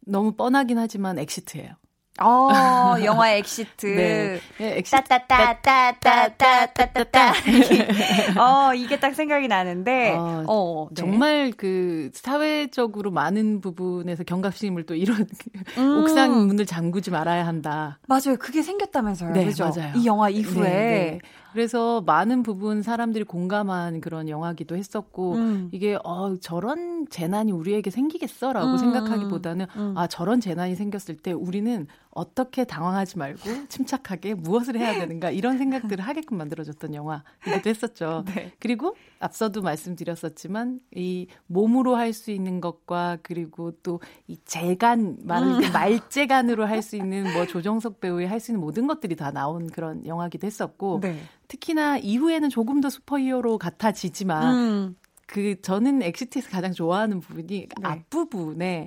너무 뻔하긴 하지만 엑시트예요. 어, 영화 엑시트. 네. 네, 엑시트 따따따따따따따따따. 어, 이게 딱 생각이 나는데, 어, 어, 네. 정말 그 사회적으로 많은 부분에서 경각심을 또 이런 음. 옥상 문을 잠그지 말아야 한다. 맞아요. 그게 생겼다면서요. 네, 그죠? 맞아요. 이 영화 이후에. 네, 네. 그래서 많은 부분 사람들이 공감한 그런 영화기도 했었고 음. 이게 어 저런 재난이 우리에게 생기겠어라고 음, 생각하기보다는 음. 아 저런 재난이 생겼을 때 우리는 어떻게 당황하지 말고 침착하게 무엇을 해야 되는가 이런 생각들을 하게끔 만들어줬던 영화이기도 했었죠. 네. 그리고 앞서도 말씀드렸었지만 이 몸으로 할 수 있는 것과 그리고 또 이 재간 말을 이제 말재간으로 할 수 있는 뭐 조정석 배우의 할 수 있는 모든 것들이 다 나온 그런 영화기도 했었고 네. 특히나 이후에는 조금 더 슈퍼히어로 같아지지만 음. 그 저는 엑시트에서 가장 좋아하는 부분이 네. 앞부분에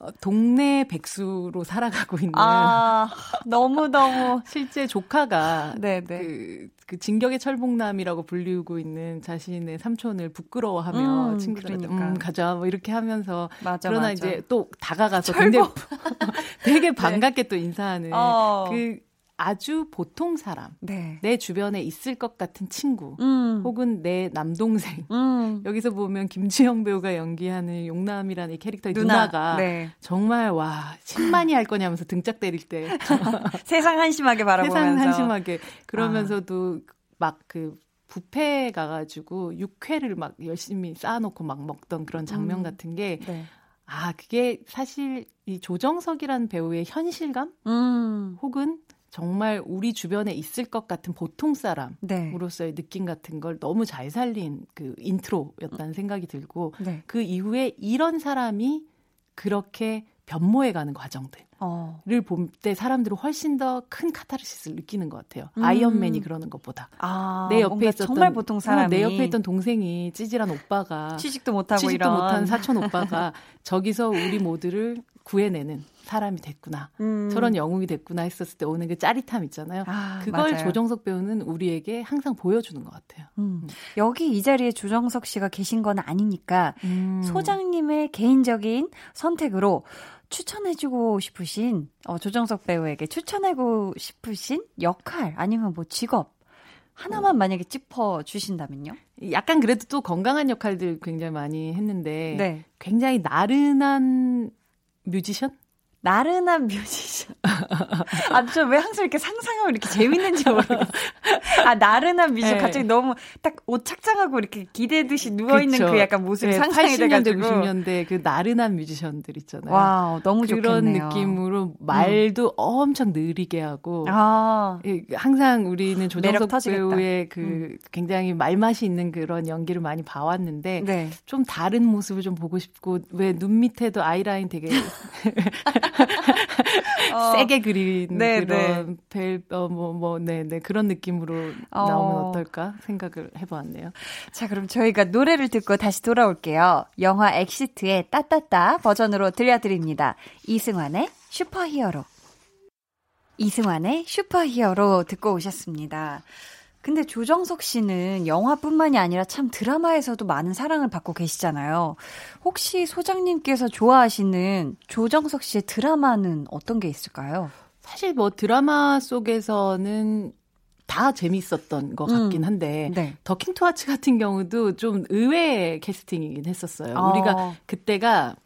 어, 동네 백수로 살아가고 있는 아, 너무 너무. 실제 조카가 네, 네. 그, 그 진격의 철봉남이라고 불리고 있는 자신의 삼촌을 부끄러워하며 음, 친구들한테 그러니까. 음 가자 뭐 이렇게 하면서 맞아, 그러나 맞아. 이제 또 다가가서 굉장히 되게 반갑게 또 인사하는 어. 그 아주 보통 사람, 네. 내 주변에 있을 것 같은 친구, 음. 혹은 내 남동생. 음. 여기서 보면 김지영 배우가 연기하는 용남이라는 이 캐릭터의 누나. 가 네. 정말 와 신만이 할 거냐면서 등짝 때릴 때 세상 한심하게 바라보면서. 세상 한심하게 그러면서도 막그 뷔페 가가지고 육회를 막 열심히 쌓아놓고 막 먹던 그런 장면 음. 같은 게 네. 아, 그게 사실 이 조정석이라는 배우의 현실감 음. 혹은 정말 우리 주변에 있을 것 같은 보통 사람으로서의 네. 느낌 같은 걸 너무 잘 살린 그 인트로였다는 생각이 들고 네. 그 이후에 이런 사람이 그렇게 변모해가는 과정들을 어. 볼때 사람들은 훨씬 더 큰 카타르시스를 느끼는 것 같아요. 음. 아이언맨이 그러는 것보다. 아, 내 옆에 있었던 정말 보통 사람이 어, 내 옆에 있던 동생이 찌질한 오빠가 취직도 못하고 취직도 이런 못한 사촌 오빠가 저기서 우리 모두를 구해내는 사람이 됐구나. 음. 저런 영웅이 됐구나 했었을 때 오는 그 짜릿함 있잖아요. 아, 그걸 맞아요. 조정석 배우는 우리에게 항상 보여주는 것 같아요. 음. 여기 이 자리에 조정석 씨가 계신 건 아니니까 음. 소장님의 개인적인 선택으로 추천해주고 싶으신 어, 조정석 배우에게 추천하고 싶으신 역할 아니면 뭐 직업 하나만 만약에 짚어 주신다면요? 약간 그래도 또 건강한 역할들 굉장히 많이 했는데 네. 굉장히 나른한 뮤지션? 나른한 뮤지션. 아, 저 왜 항상 이렇게 상상하면 이렇게 재밌는지 모르겠어요. 아, 나른한 뮤지션. 네. 갑자기 너무 딱 옷 착장하고 이렇게 기대듯이 누워있는 그쵸. 그 약간 모습이 네, 상상이 80년대, 돼가지고. 90년대 그 나른한 뮤지션들 있잖아요. 와우, 너무 그런 좋겠네요. 음. 느낌으로 말도 엄청 느리게 하고 아, 예, 항상 우리는 조정석. 음. 배우의 그 굉장히 말맛이 있는 그런 연기를 많이 봐왔는데 네. 좀 다른 모습을 좀 보고 싶고 왜 눈 밑에도 아이라인 되게 어, 세게 그린 네, 그런 벨어뭐뭐 네 네 그런 느낌으로 어. 나오면 어떨까 생각을 해 보았네요. 자, 그럼 저희가 노래를 듣고 다시 돌아올게요. 영화 엑시트의 따따따 버전으로 들려드립니다. 이승환의 슈퍼히어로. 이승환의 슈퍼히어로 듣고 오셨습니다. 근데 조정석 씨는 영화뿐만이 아니라 참 드라마에서도 많은 사랑을 받고 계시잖아요. 혹시 소장님께서 좋아하시는 조정석 씨의 드라마는 어떤 게 있을까요? 사실 뭐 드라마 속에서는 다 재밌었던 것 같긴 한데 네. 더킹 투하츠 같은 경우도 좀 의외의 캐스팅이긴 했었어요. 어. 우리가 그때가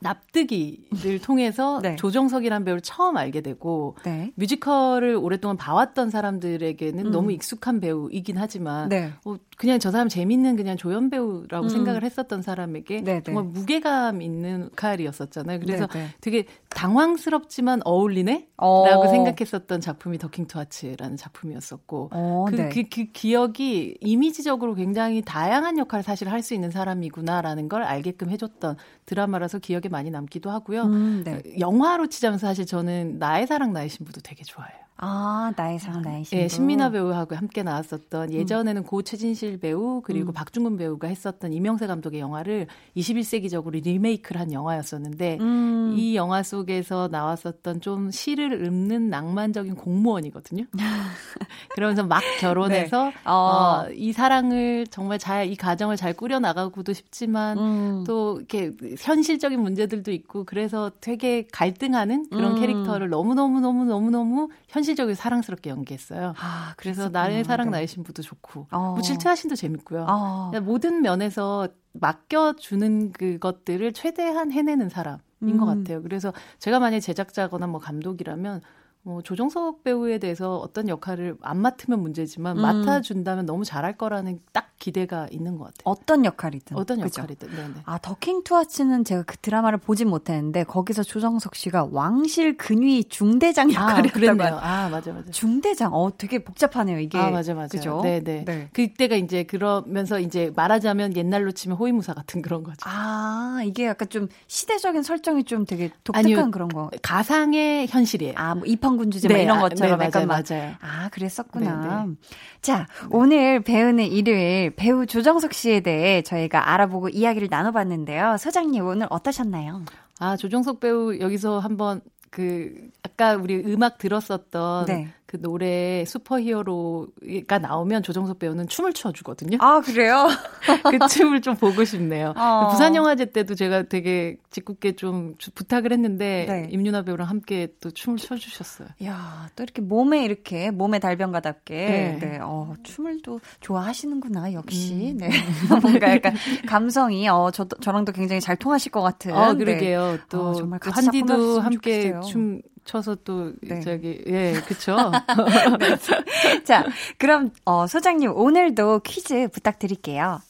납득이를 통해서 네. 조정석이라는 배우를 처음 알게 되고 네. 뮤지컬을 오랫동안 봐왔던 사람들에게는 음. 너무 익숙한 배우이긴 하지만 네. 어, 그냥 저 사람 재밌는 그냥 조연 배우라고 음. 생각을 했었던 사람에게 네, 네. 정말 무게감 있는 역할이었었잖아요. 그래서 네, 네. 되게 당황스럽지만 어울리네? 어. 라고 생각했었던 작품이 더킹 투하츠라는 작품이었었고 어, 그, 네. 그, 그 기억이 이미지적으로 굉장히 다양한 역할을 사실 할 수 있는 사람이구나라는 걸 알게끔 해줬던 드라마라서 기억에 많이 남기도 하고요. 음, 네. 영화로 치자면 사실 저는 나의 사랑 나의 신부도 되게 좋아해요. 아, 나의 사랑, 나의 신부. 예, 신민아 배우하고 함께 나왔었던 예전에는 고 최진실 배우 그리고 음. 박중근 배우가 했었던 이명세 감독의 영화를 21세기적으로 리메이크를 한 영화였었는데 음. 이 영화 속에서 나왔었던 좀 시를 읊는 낭만적인 공무원이거든요. 그러면서 막 결혼해서 네. 어. 어, 이 사랑을 정말 잘 이 가정을 잘 꾸려 나가고도 싶지만 음. 또 이렇게 현실적인 문제들도 있고 그래서 되게 갈등하는 그런 음. 캐릭터를 너무 너무 너무 너무 너무 현실 적으로 사랑스럽게 연기했어요. 아, 그래서. 나의 사랑 네. 나의 신부도 좋고 어. 뭐 질투하신도 재밌고요. 어. 모든 면에서 맡겨주는 그것들을 최대한 해내는 사람인 음. 것 같아요. 그래서 제가 만약 제작자거나 뭐 감독이라면 뭐 조정석 배우에 대해서 어떤 역할을 안 맡으면 문제지만 음. 맡아준다면 너무 잘할 거라는 딱 기대가 있는 것 같아요. 어떤 역할이든. 어떤? 역할이든. 네네. 아, 더킹 투아츠는 제가 그 드라마를 보진 못했는데 거기서 조정석 씨가 왕실 근위 중대장 아, 역할을 그랬네요. 했다고. 아, 맞아, 맞아. 중대장. 어, 되게 복잡하네요, 이게. 아, 맞아, 맞아. 그죠? 네, 네. 네. 그때가 이제 그러면서 이제 말하자면 옛날로 치면 호위무사 같은 그런 거죠. 아, 이게 약간 좀 시대적인 설정이 좀 되게 독특한 아니요. 그런 거. 가상의 현실이에요. 아, 뭐 입헌군주제 막 네, 이런 아, 것처럼 네, 약간 맞아요, 막. 맞아요. 아, 그랬었구나. 네, 자, 오늘 배우는 일요일 배우 조정석 씨에 대해 저희가 알아보고 이야기를 나눠봤는데요. 소장님 오늘 어떠셨나요? 아, 조정석 배우 여기서 한번 그 아까 우리 음악 들었었던 네. 그 노래 슈퍼히어로가 나오면 조정석 배우는 춤을 춰주거든요. 아 그래요? 그 춤을 좀 보고 싶네요. 어. 부산 영화제 때도 제가 되게 짓궂게 좀 주- 부탁을 했는데 네. 임윤아 배우랑 함께 또 춤을 춰주셨어요. 야, 또 이렇게 몸에 이렇게 몸의 달변가답게 네. 네. 어, 춤을 또 좋아하시는구나 역시. 음. 네. 뭔가 약간 감성이 어, 저 저랑도 굉장히 잘 통하실 것 같은. 아, 네. 그러게요. 또 어, 정말 같이 한디도 함께 좋겠어요. 춤 춰서 또 네. 저기 예, 그쵸 자, 그럼 어, 소장님 오늘도 퀴즈 부탁드릴게요.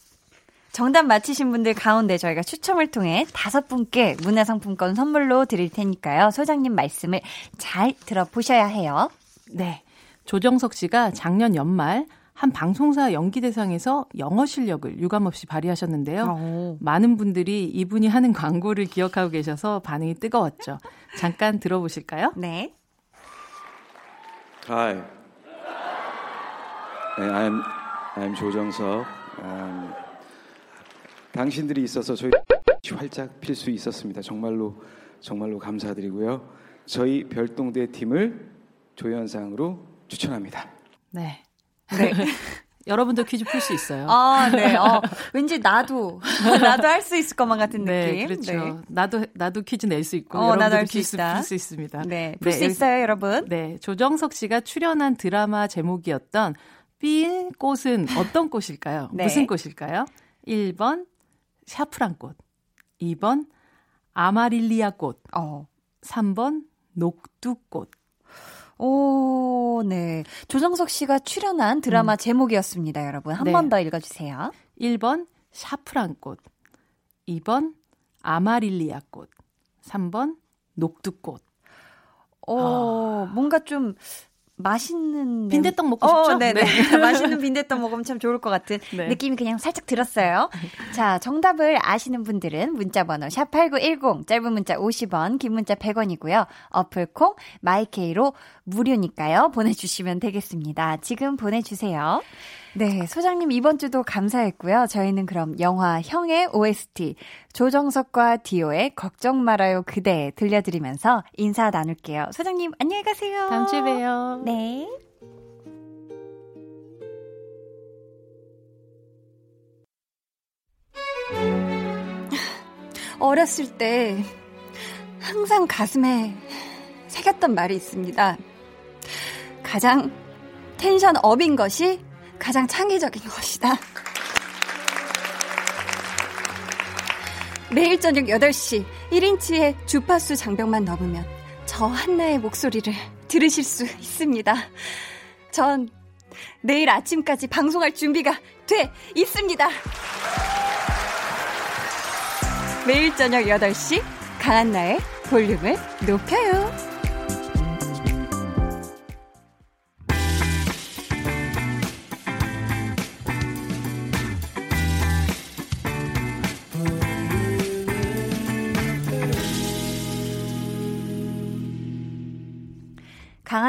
정답 맞히신 분들 가운데 저희가 추첨을 통해 다섯 분께 문화상품권 선물로 드릴 테니까요. 소장님 말씀을 잘 들어보셔야 해요. 네. 조정석 씨가 작년 연말 한 방송사 연기 대상에서 영어 실력을 유감없이 발휘하셨는데요. 어. 많은 분들이 이분이 하는 광고를 기억하고 계셔서 반응이 뜨거웠죠. 잠깐 들어보실까요? 네. Hi. 네, I'm I'm 조정석. 음, 당신들이 있어서 저희 활짝 필 수 있었습니다. 정말로 정말로 감사드리고요. 저희 별동대 팀을 조연상으로 추천합니다. 네. 네. 여러분도 퀴즈 풀 수 있어요. 아, 네. 어, 왠지 나도, 나도 할 수 있을 것만 같은 네, 느낌. 그렇죠. 나도 나도 퀴즈 낼 수 있고 어, 나도 할수 있다. 풀수 있습니다. 네. 풀수 여기- 있어요, 여러분. 네, 조정석 씨가 출연한 드라마 제목이었던 삘 꽃은 어떤 꽃일까요? 네. 무슨 꽃일까요? 1번 샤프란 꽃, 2번 아마릴리아 꽃, 어. 3번 녹두꽃. 오, 네. 조정석 씨가 출연한 드라마 제목이었습니다, 여러분. 한 네. 번더 읽어주세요. 1번 샤프란 꽃, 2번 아마릴리아 꽃, 3번 녹두꽃. 오, 뭔가 좀 맛있는. 냄- 빈대떡 먹고 어, 싶죠? 네네. 네. 맛있는 빈대떡 먹으면 참 좋을 것 같은 네. 느낌이 그냥 살짝 들었어요. 자, 정답을 아시는 분들은 문자 번호 샵8910, 짧은 문자 50원, 긴 문자 100원이고요. 어플 콩, 마이케이로 무료니까요. 보내 주시면 되겠습니다. 지금 보내 주세요. 네, 소장님 이번 주도 감사했고요. 저희는 그럼 영화 형의 OST 조정석과 디오의 걱정 말아요 그대 들려드리면서 인사 나눌게요. 소장님 안녕히 가세요. 다음 주에 봬요. 네. 어렸을 때 항상 가슴에 새겼던 말이 있습니다. 가장 텐션 업인 것이 가장 창의적인 것이다. 매일 저녁 8시 1인치의 주파수 장벽만 넘으면 저 한나의 목소리를 들으실 수 있습니다. 전 내일 아침까지 방송할 준비가 돼 있습니다. 매일 저녁 8시 강한나의 볼륨을 높여요.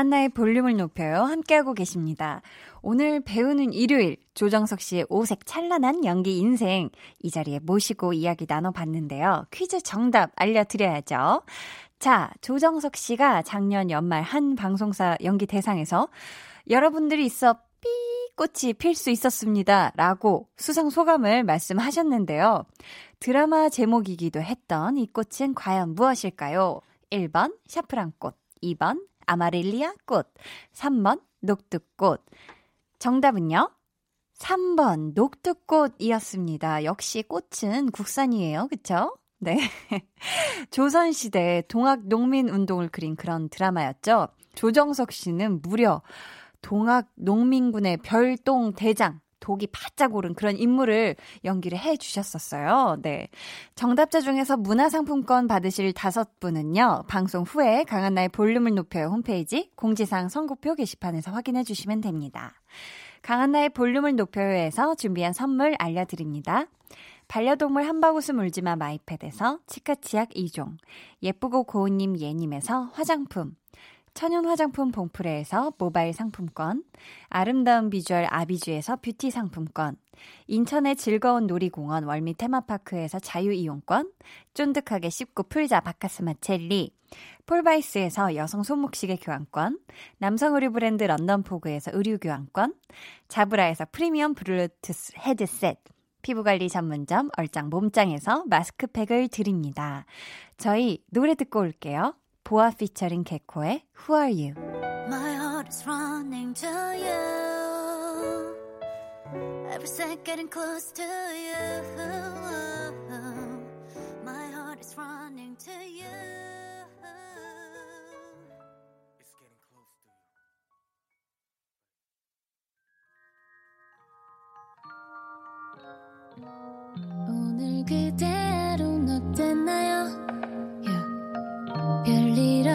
한나의 볼륨을 높여요. 함께하고 계십니다. 오늘 배우는 일요일 조정석 씨의 오색 찬란한 연기 인생 이 자리에 모시고 이야기 나눠봤는데요. 퀴즈 정답 알려드려야죠. 자, 조정석 씨가 작년 연말 한 방송사 연기 대상에서 여러분들이 있어 삐 꽃이 필 수 있었습니다. 라고 수상 소감을 말씀하셨는데요. 드라마 제목이기도 했던 이 꽃은 과연 무엇일까요? 1번 샤프란 꽃, 2번 아마릴리아 꽃, 3번 녹두꽃. 정답은요? 3번 녹두꽃이었습니다. 역시 꽃은 국산이에요. 그쵸? 네. 조선시대 동학 농민 운동을 그린 그런 드라마였죠. 조정석 씨는 무려 동학 농민군의 별동 대장, 독이 바짝 오른 그런 인물을 연기를 해 주셨었어요. 네. 정답자 중에서 문화상품권 받으실 다섯 분은요, 방송 후에 강한나의 볼륨을 높여요 홈페이지 공지사항 선고표 게시판에서 확인해 주시면 됩니다. 강한나의 볼륨을 높여요에서 준비한 선물 알려드립니다. 반려동물 한바구스 물지마 마이패드에서 치카치약 2종, 예쁘고 고운님 예님에서 화장품, 천연 화장품 봉프레에서 모바일 상품권, 아름다운 비주얼 아비주에서 뷰티 상품권, 인천의 즐거운 놀이공원 월미 테마파크에서 자유이용권, 쫀득하게 씹고 풀자 바카스맛 젤리, 폴바이스에서 여성 손목시계 교환권, 남성 의류 브랜드 런던포그에서 의류 교환권, 자브라에서 프리미엄 블루투스 헤드셋, 피부관리 전문점 얼짱 몸짱에서 마스크팩을 드립니다. 저희 노래 듣고 올게요. 보아 피처링 개코의 Who Are You? My heart is running to you. Every second getting close to you. My heart is running to you.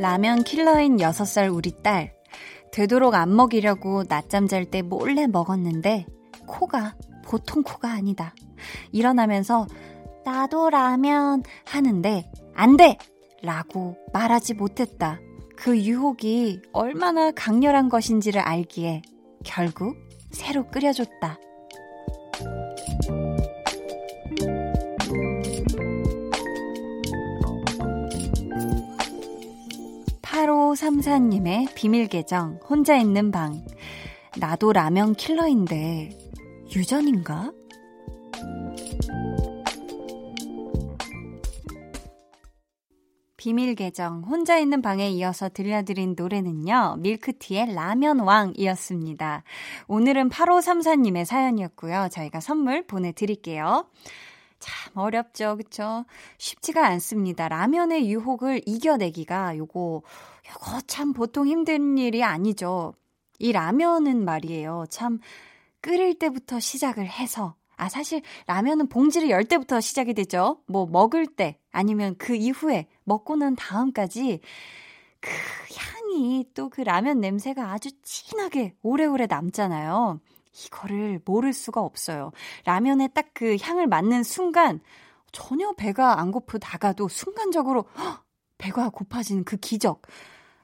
라면 킬러인 6살 우리 딸. 되도록 안 먹이려고 낮잠 잘 때 몰래 먹었는데 코가 보통 코가 아니다. 일어나면서 나도 라면 하는데 안 돼! 라고 말하지 못했다. 그 유혹이 얼마나 강렬한 것인지를 알기에 결국 새로 끓여줬다. 8534님의 비밀 계정, 혼자 있는 방. 나도 라면 킬러인데, 유전인가? 비밀 계정, 혼자 있는 방에 이어서 들려드린 노래는요, 밀크티의 라면 왕이었습니다. 오늘은 8534님의 사연이었고요. 저희가 선물 보내드릴게요. 참 어렵죠. 그쵸? 쉽지가 않습니다. 라면의 유혹을 이겨내기가 요거, 요거 참 보통 힘든 일이 아니죠. 이 라면은 말이에요. 참 끓일 때부터 시작을 해서 아, 사실 라면은 봉지를 열 때부터 시작이 되죠. 뭐 먹을 때 아니면 그 이후에 먹고 난 다음까지 그 향이 또 그 라면 냄새가 아주 진하게 오래오래 남잖아요. 이거를 모를 수가 없어요. 라면에 딱 그 향을 맡는 순간 전혀 배가 안 고프다가도 순간적으로 헉, 배가 고파지는 그 기적.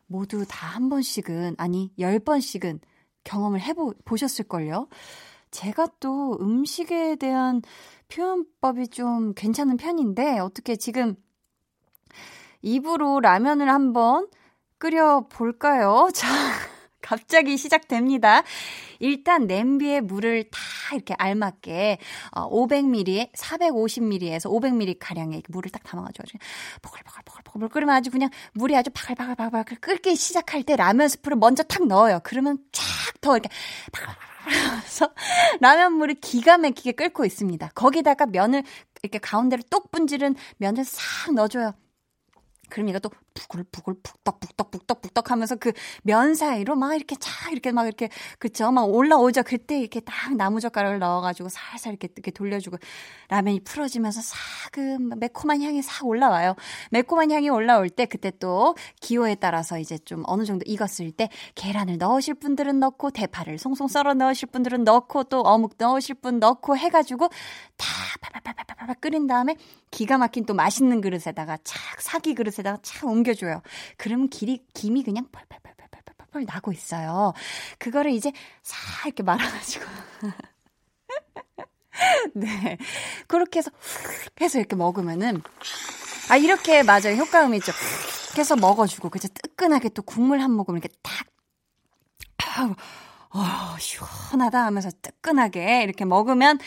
모두 다 한 번씩은 아니 열 번씩은 경험을 해보 보셨을걸요. 제가 또 음식에 대한 표현법이 좀 괜찮은 편인데 어떻게 지금 입으로 라면을 한번 끓여 볼까요? 자, 갑자기 시작됩니다. 일단 냄비에 물을 다 이렇게 알맞게 어, 500ml, 450ml에서 500ml 가량의 물을 딱 담아가지고 보글보글보글보글 끓으면 아주 그냥 물이 아주 바글바글바글 끓기 시작할 때 라면 스프를 먼저 탁 넣어요. 그러면 쫙 더 이렇게 바글바글하면서 라면 물이 기가 막히게 끓고 있습니다. 거기다가 면을 이렇게 가운데를 똑 분지른 면을 싹 넣어줘요. 그럼 또 부글부글 북떡북떡 북떡북떡 하면서 그 면 사이로 막 이렇게 차 이렇게 막 이렇게 그쵸? 막 올라오죠. 그때 이렇게 딱 나무젓가락을 넣어가지고 살살 이렇게 이렇게 돌려주고 라면이 풀어지면서 사금 매콤한 향이 싹 올라와요. 매콤한 향이 올라올 때 그때 또 기호에 따라서 이제 좀 어느 정도 익었을 때 계란을 넣으실 분들은 넣고 대파를 송송 썰어 넣으실 분들은 넣고 또 어묵 넣으실 분 넣고 해가지고 다 팔팔팔팔팔 끓인 다음에 기가 막힌 또 맛있는 그릇에다가 착 사기 그릇에다가 착 옮겨 줘요. 그러면 길이, 김이 그냥 펄펄펄펄펄펄 나고 있어요. 그거를 이제 싹 이렇게 말아가지고. 네. 그렇게 해서 훅 해서 이렇게 먹으면은 아 이렇게 맞아요. 효과음이 있죠. 훅 해서 먹어주고 그죠 뜨끈하게 또 국물 한 모금 이렇게 탁 아우 어, 시원하다 하면서 뜨끈하게 이렇게 먹으면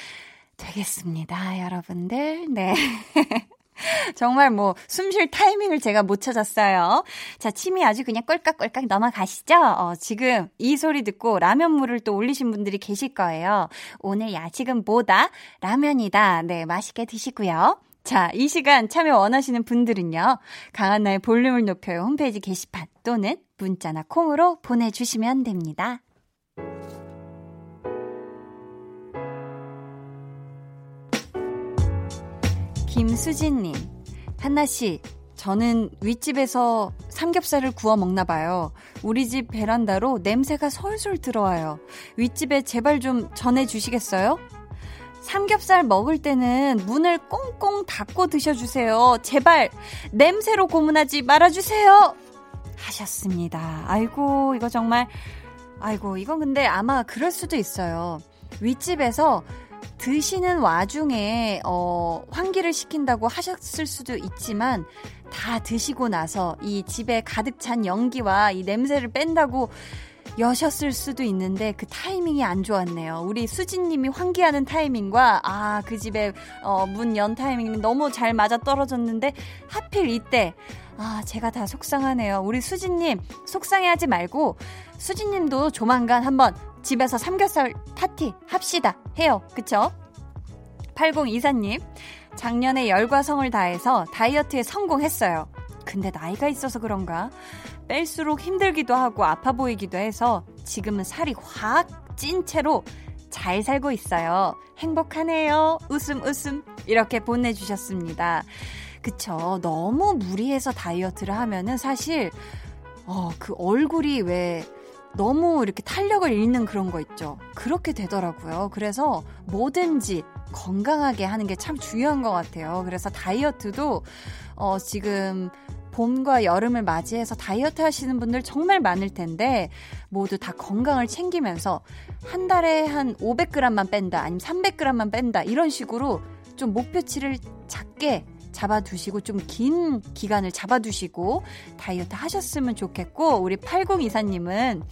되겠습니다, 여러분들. 네. 정말 뭐, 숨 쉴 타이밍을 제가 못 찾았어요. 자, 침이 아주 그냥 꼴깍꼴깍 넘어가시죠? 어, 지금 이 소리 듣고 라면물을 또 올리신 분들이 계실 거예요. 오늘 야식은 뭐다? 라면이다. 네, 맛있게 드시고요. 자, 이 시간 참여 원하시는 분들은요. 강한나의 볼륨을 높여요 홈페이지 게시판 또는 문자나 콩으로 보내주시면 됩니다. 김수진님, 한나씨, 저는 윗집에서 삼겹살을 구워 먹나 봐요. 우리 집 베란다로 냄새가 솔솔 들어와요. 윗집에 제발 좀 전해주시겠어요? 삼겹살 먹을 때는 문을 꽁꽁 닫고 드셔주세요. 제발 냄새로 고문하지 말아주세요. 하셨습니다. 아이고, 이거 정말, 아이고, 이건 근데 아마 그럴 수도 있어요. 윗집에서 드시는 와중에 어, 환기를 시킨다고 하셨을 수도 있지만 다 드시고 나서 이 집에 가득 찬 연기와 이 냄새를 뺀다고 여셨을 수도 있는데 그 타이밍이 안 좋았네요. 우리 수진님이 환기하는 타이밍과 아 그 집에 어, 문 연 타이밍이 너무 잘 맞아 떨어졌는데 하필 이때 아 제가 다 속상하네요. 우리 수진님 속상해하지 말고 수진님도 조만간 한번 집에서 삼겹살 파티 합시다 해요. 그쵸? 8024님 작년에 열과 성을 다해서 다이어트에 성공했어요. 근데 나이가 있어서 그런가 뺄수록 힘들기도 하고 아파 보이기도 해서 지금은 살이 확 찐 채로 잘 살고 있어요. 행복하네요. 웃음 웃음 이렇게 보내주셨습니다. 그쵸. 너무 무리해서 다이어트를 하면은 사실 어, 그 얼굴이 왜 너무 이렇게 탄력을 잃는 그런 거 있죠. 그렇게 되더라고요. 그래서 뭐든지 건강하게 하는 게 참 중요한 것 같아요. 그래서 다이어트도 어, 지금 봄과 여름을 맞이해서 다이어트 하시는 분들 정말 많을 텐데 모두 다 건강을 챙기면서 한 달에 한 500g만 뺀다 아니면 300g만 뺀다 이런 식으로 좀 목표치를 작게 잡아두시고 좀 긴 기간을 잡아두시고 다이어트 하셨으면 좋겠고 우리 8024님은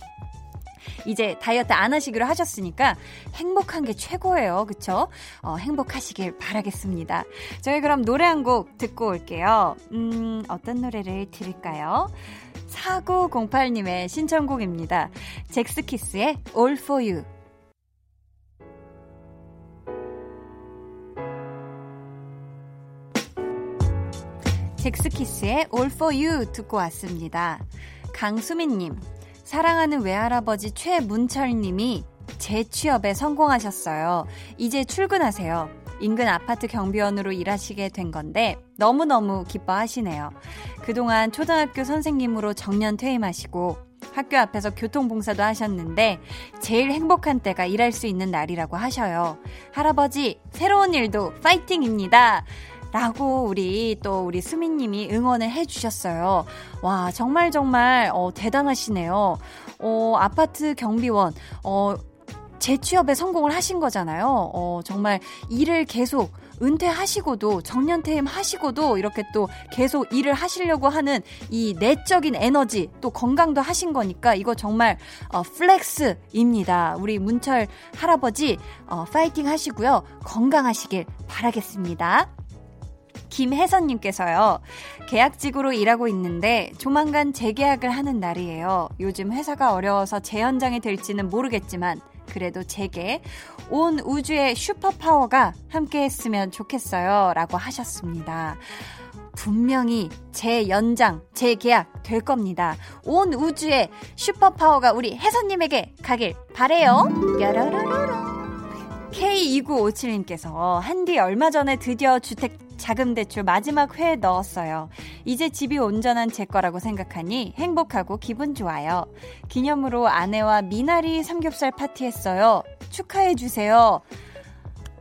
이제 다이어트 안 하시기로 하셨으니까 행복한 게 최고예요. 그쵸? 어, 행복하시길 바라겠습니다. 저희 그럼 노래 한 곡 듣고 올게요. 음, 어떤 노래를 들을까요? 4908님의 신청곡입니다. 잭스키스의 All For You. 잭스키스의 All For You 듣고 왔습니다. 강수민님, 사랑하는 외할아버지 최문철님이 재취업에 성공하셨어요. 이제 출근하세요. 인근 아파트 경비원으로 일하시게 된 건데 너무너무 기뻐하시네요. 그동안 초등학교 선생님으로 정년 퇴임하시고 학교 앞에서 교통봉사도 하셨는데 제일 행복한 때가 일할 수 있는 날이라고 하셔요. 할아버지, 새로운 일도 파이팅입니다. 라고 우리 또 우리 수민님이 응원을 해주셨어요. 와, 정말 정말, 어, 대단하시네요. 어, 아파트 경비원, 어, 재취업에 성공을 하신 거잖아요. 어, 정말 일을 계속 은퇴하시고도 정년퇴임 하시고도 이렇게 또 계속 일을 하시려고 하는 이 내적인 에너지 또 건강도 하신 거니까 이거 정말 어, flex입니다. 우리 문철 할아버지 어, 파이팅 하시고요. 건강하시길 바라겠습니다. 김혜선님께서요, 계약직으로 일하고 있는데 조만간 재계약을 하는 날이에요. 요즘 회사가 어려워서 재현장이 될지는 모르겠지만, 그래도 제게 온 우주의 슈퍼파워가 함께 했으면 좋겠어요. 라고 하셨습니다. 분명히 제 연장, 제 계약 될 겁니다. 온 우주의 슈퍼파워가 우리 혜선님에게 가길 바래요. 뾰로로로로. K2957님께서 한디 얼마 전에 드디어 주택 자금 대출 마지막 회에 넣었어요. 이제 집이 온전한 제 거라고 생각하니 행복하고 기분 좋아요. 기념으로 아내와 미나리 삼겹살 파티했어요. 축하해 주세요.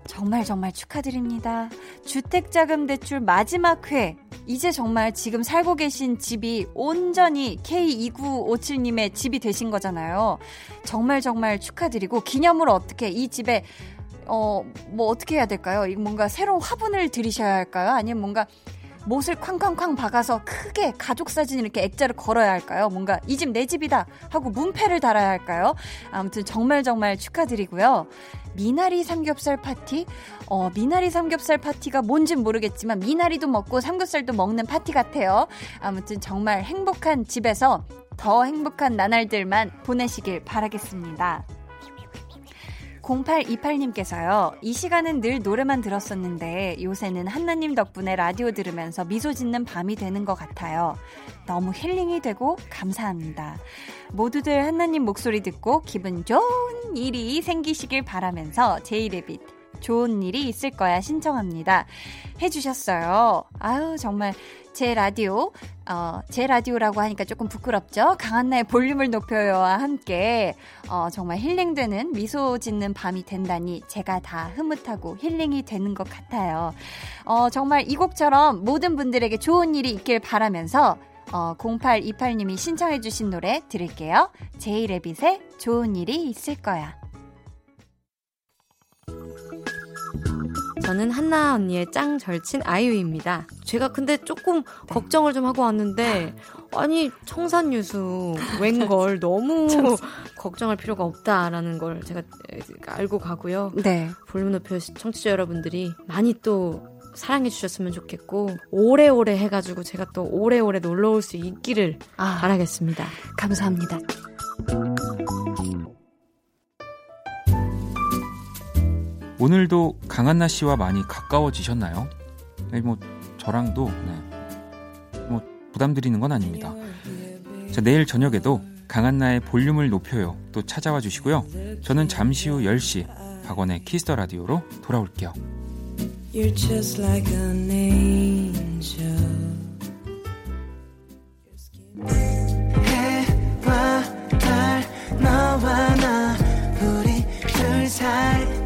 정말 정말 축하드립니다. 주택자금 대출 마지막 회. 이제 정말 지금 살고 계신 집이 온전히 K2957님의 집이 되신 거잖아요. 정말 정말 축하드리고 기념으로 어떻게 이 집에 어, 뭐 어떻게 해야 될까요? 뭔가 새로운 화분을 들이셔야 할까요? 아니면 뭔가 못을 쾅쾅쾅 박아서 크게 가족 사진 이렇게 액자를 걸어야 할까요? 뭔가 이 집 내 집이다 하고 문패를 달아야 할까요? 아무튼 정말 정말 축하드리고요. 미나리 삼겹살 파티? 어, 미나리 삼겹살 파티가 뭔진 모르겠지만 미나리도 먹고 삼겹살도 먹는 파티 같아요. 아무튼 정말 행복한 집에서 더 행복한 나날들만 보내시길 바라겠습니다. 0828님께서요, 이 시간은 늘 노래만 들었었는데 요새는 한나님 덕분에 라디오 들으면서 미소 짓는 밤이 되는 것 같아요. 너무 힐링이 되고 감사합니다. 모두들 한나님 목소리 듣고 기분 좋은 일이 생기시길 바라면서 제이레빗 좋은 일이 있을 거야 신청합니다. 해주셨어요. 아유, 정말 제 라디오, 어, 제 라디오라고 하니까 조금 부끄럽죠? 강한나의 볼륨을 높여요와 함께, 어, 정말 힐링되는 미소 짓는 밤이 된다니 제가 다 흐뭇하고 힐링이 되는 것 같아요. 어, 정말 이 곡처럼 모든 분들에게 좋은 일이 있길 바라면서, 어, 0828님이 신청해주신 노래 들을게요. 제이레빗의 좋은 일이 있을 거야. 저는 한나 언니의 짱 절친 아이유입니다. 제가 근데 조금 네. 걱정을 좀 하고 왔는데 아니 청산 유수 웬걸 너무 걱정할 필요가 없다라는 걸 제가 알고 가고요. 네. 볼륨 높여 청취자 여러분들이 많이 또 사랑해 주셨으면 좋겠고 오래오래 해가지고 제가 또 오래오래 놀러 올 수 있기를 아, 바라겠습니다. 감사합니다. 오늘도 강한나 씨와 많이 가까워지셨나요? 네, 뭐 저랑도 네. 뭐 부담 드리는 건 아닙니다. 자, 내일 저녁에도 강한나의 볼륨을 높여요. 또 찾아와 주시고요. 저는 잠시 후 10시 박원의 키스 더 라디오로 돌아올게요. 달 너와 나 우리 둘 사이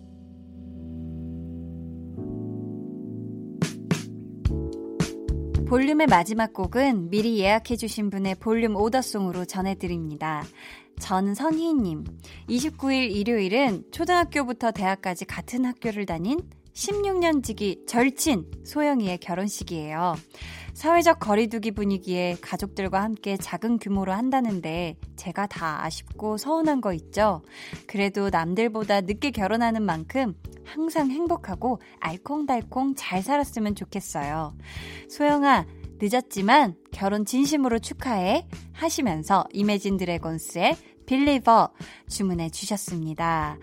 볼륨의 마지막 곡은 미리 예약해주신 분의 볼륨 오더송으로 전해드립니다. 전선희님, 29일 일요일은 초등학교부터 대학까지 같은 학교를 다닌 16년 지기 절친 소영이의 결혼식이에요. 사회적 거리두기 분위기에 가족들과 함께 작은 규모로 한다는데 제가 다 아쉽고 서운한 거 있죠? 그래도 남들보다 늦게 결혼하는 만큼 항상 행복하고 알콩달콩 잘 살았으면 좋겠어요. 소영아, 늦었지만 결혼 진심으로 축하해 하시면서 이매진 드래곤스의 빌리버 주문해 주셨습니다.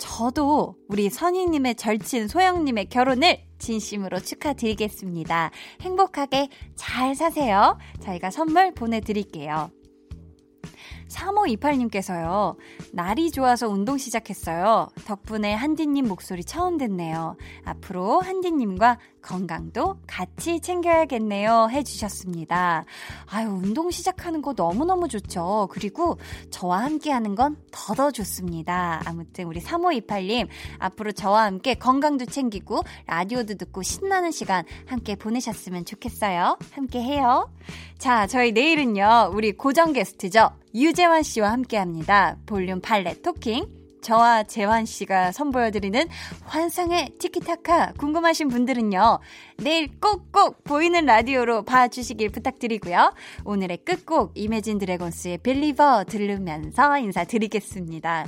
저도 우리 선희님의 절친 소영님의 결혼을 진심으로 축하드리겠습니다. 행복하게 잘 사세요. 저희가 선물 보내드릴게요. 3528님께서요. 날이 좋아서 운동 시작했어요. 덕분에 한디님 목소리 처음 듣네요. 앞으로 한디님과 건강도 같이 챙겨야겠네요. 해주셨습니다. 아유, 운동 시작하는 거 너무너무 좋죠. 그리고 저와 함께 하는 건 더더 좋습니다. 아무튼 우리 3528님, 앞으로 저와 함께 건강도 챙기고 라디오도 듣고 신나는 시간 함께 보내셨으면 좋겠어요. 함께 해요. 자, 저희 내일은요, 우리 고정 게스트죠. 유재환 씨와 함께 합니다. 볼륨 발레 토킹. 저와 재환 씨가 선보여드리는 환상의 티키타카 궁금하신 분들은요. 내일 꼭꼭 보이는 라디오로 봐주시길 부탁드리고요. 오늘의 끝곡 이매진 드래곤스의 빌리버 들으면서 인사드리겠습니다.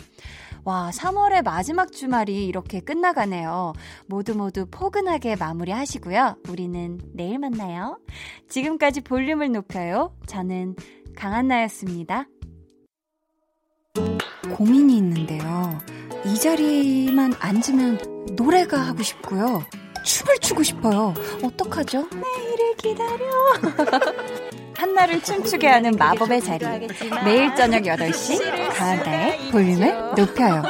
와, 3월의 마지막 주말이 이렇게 끝나가네요. 모두 모두 포근하게 마무리 하시고요. 우리는 내일 만나요. 지금까지 볼륨을 높여요. 저는 강한나였습니다. 고민이 있는데요. 이 자리만 앉으면 노래가 하고 싶고요. 춤을 추고 싶어요. 어떡하죠? 내일을 기다려. 한나를 춤추게 하는 마법의 자리. 매일 저녁 8시, 가을나의 볼륨을 높여요.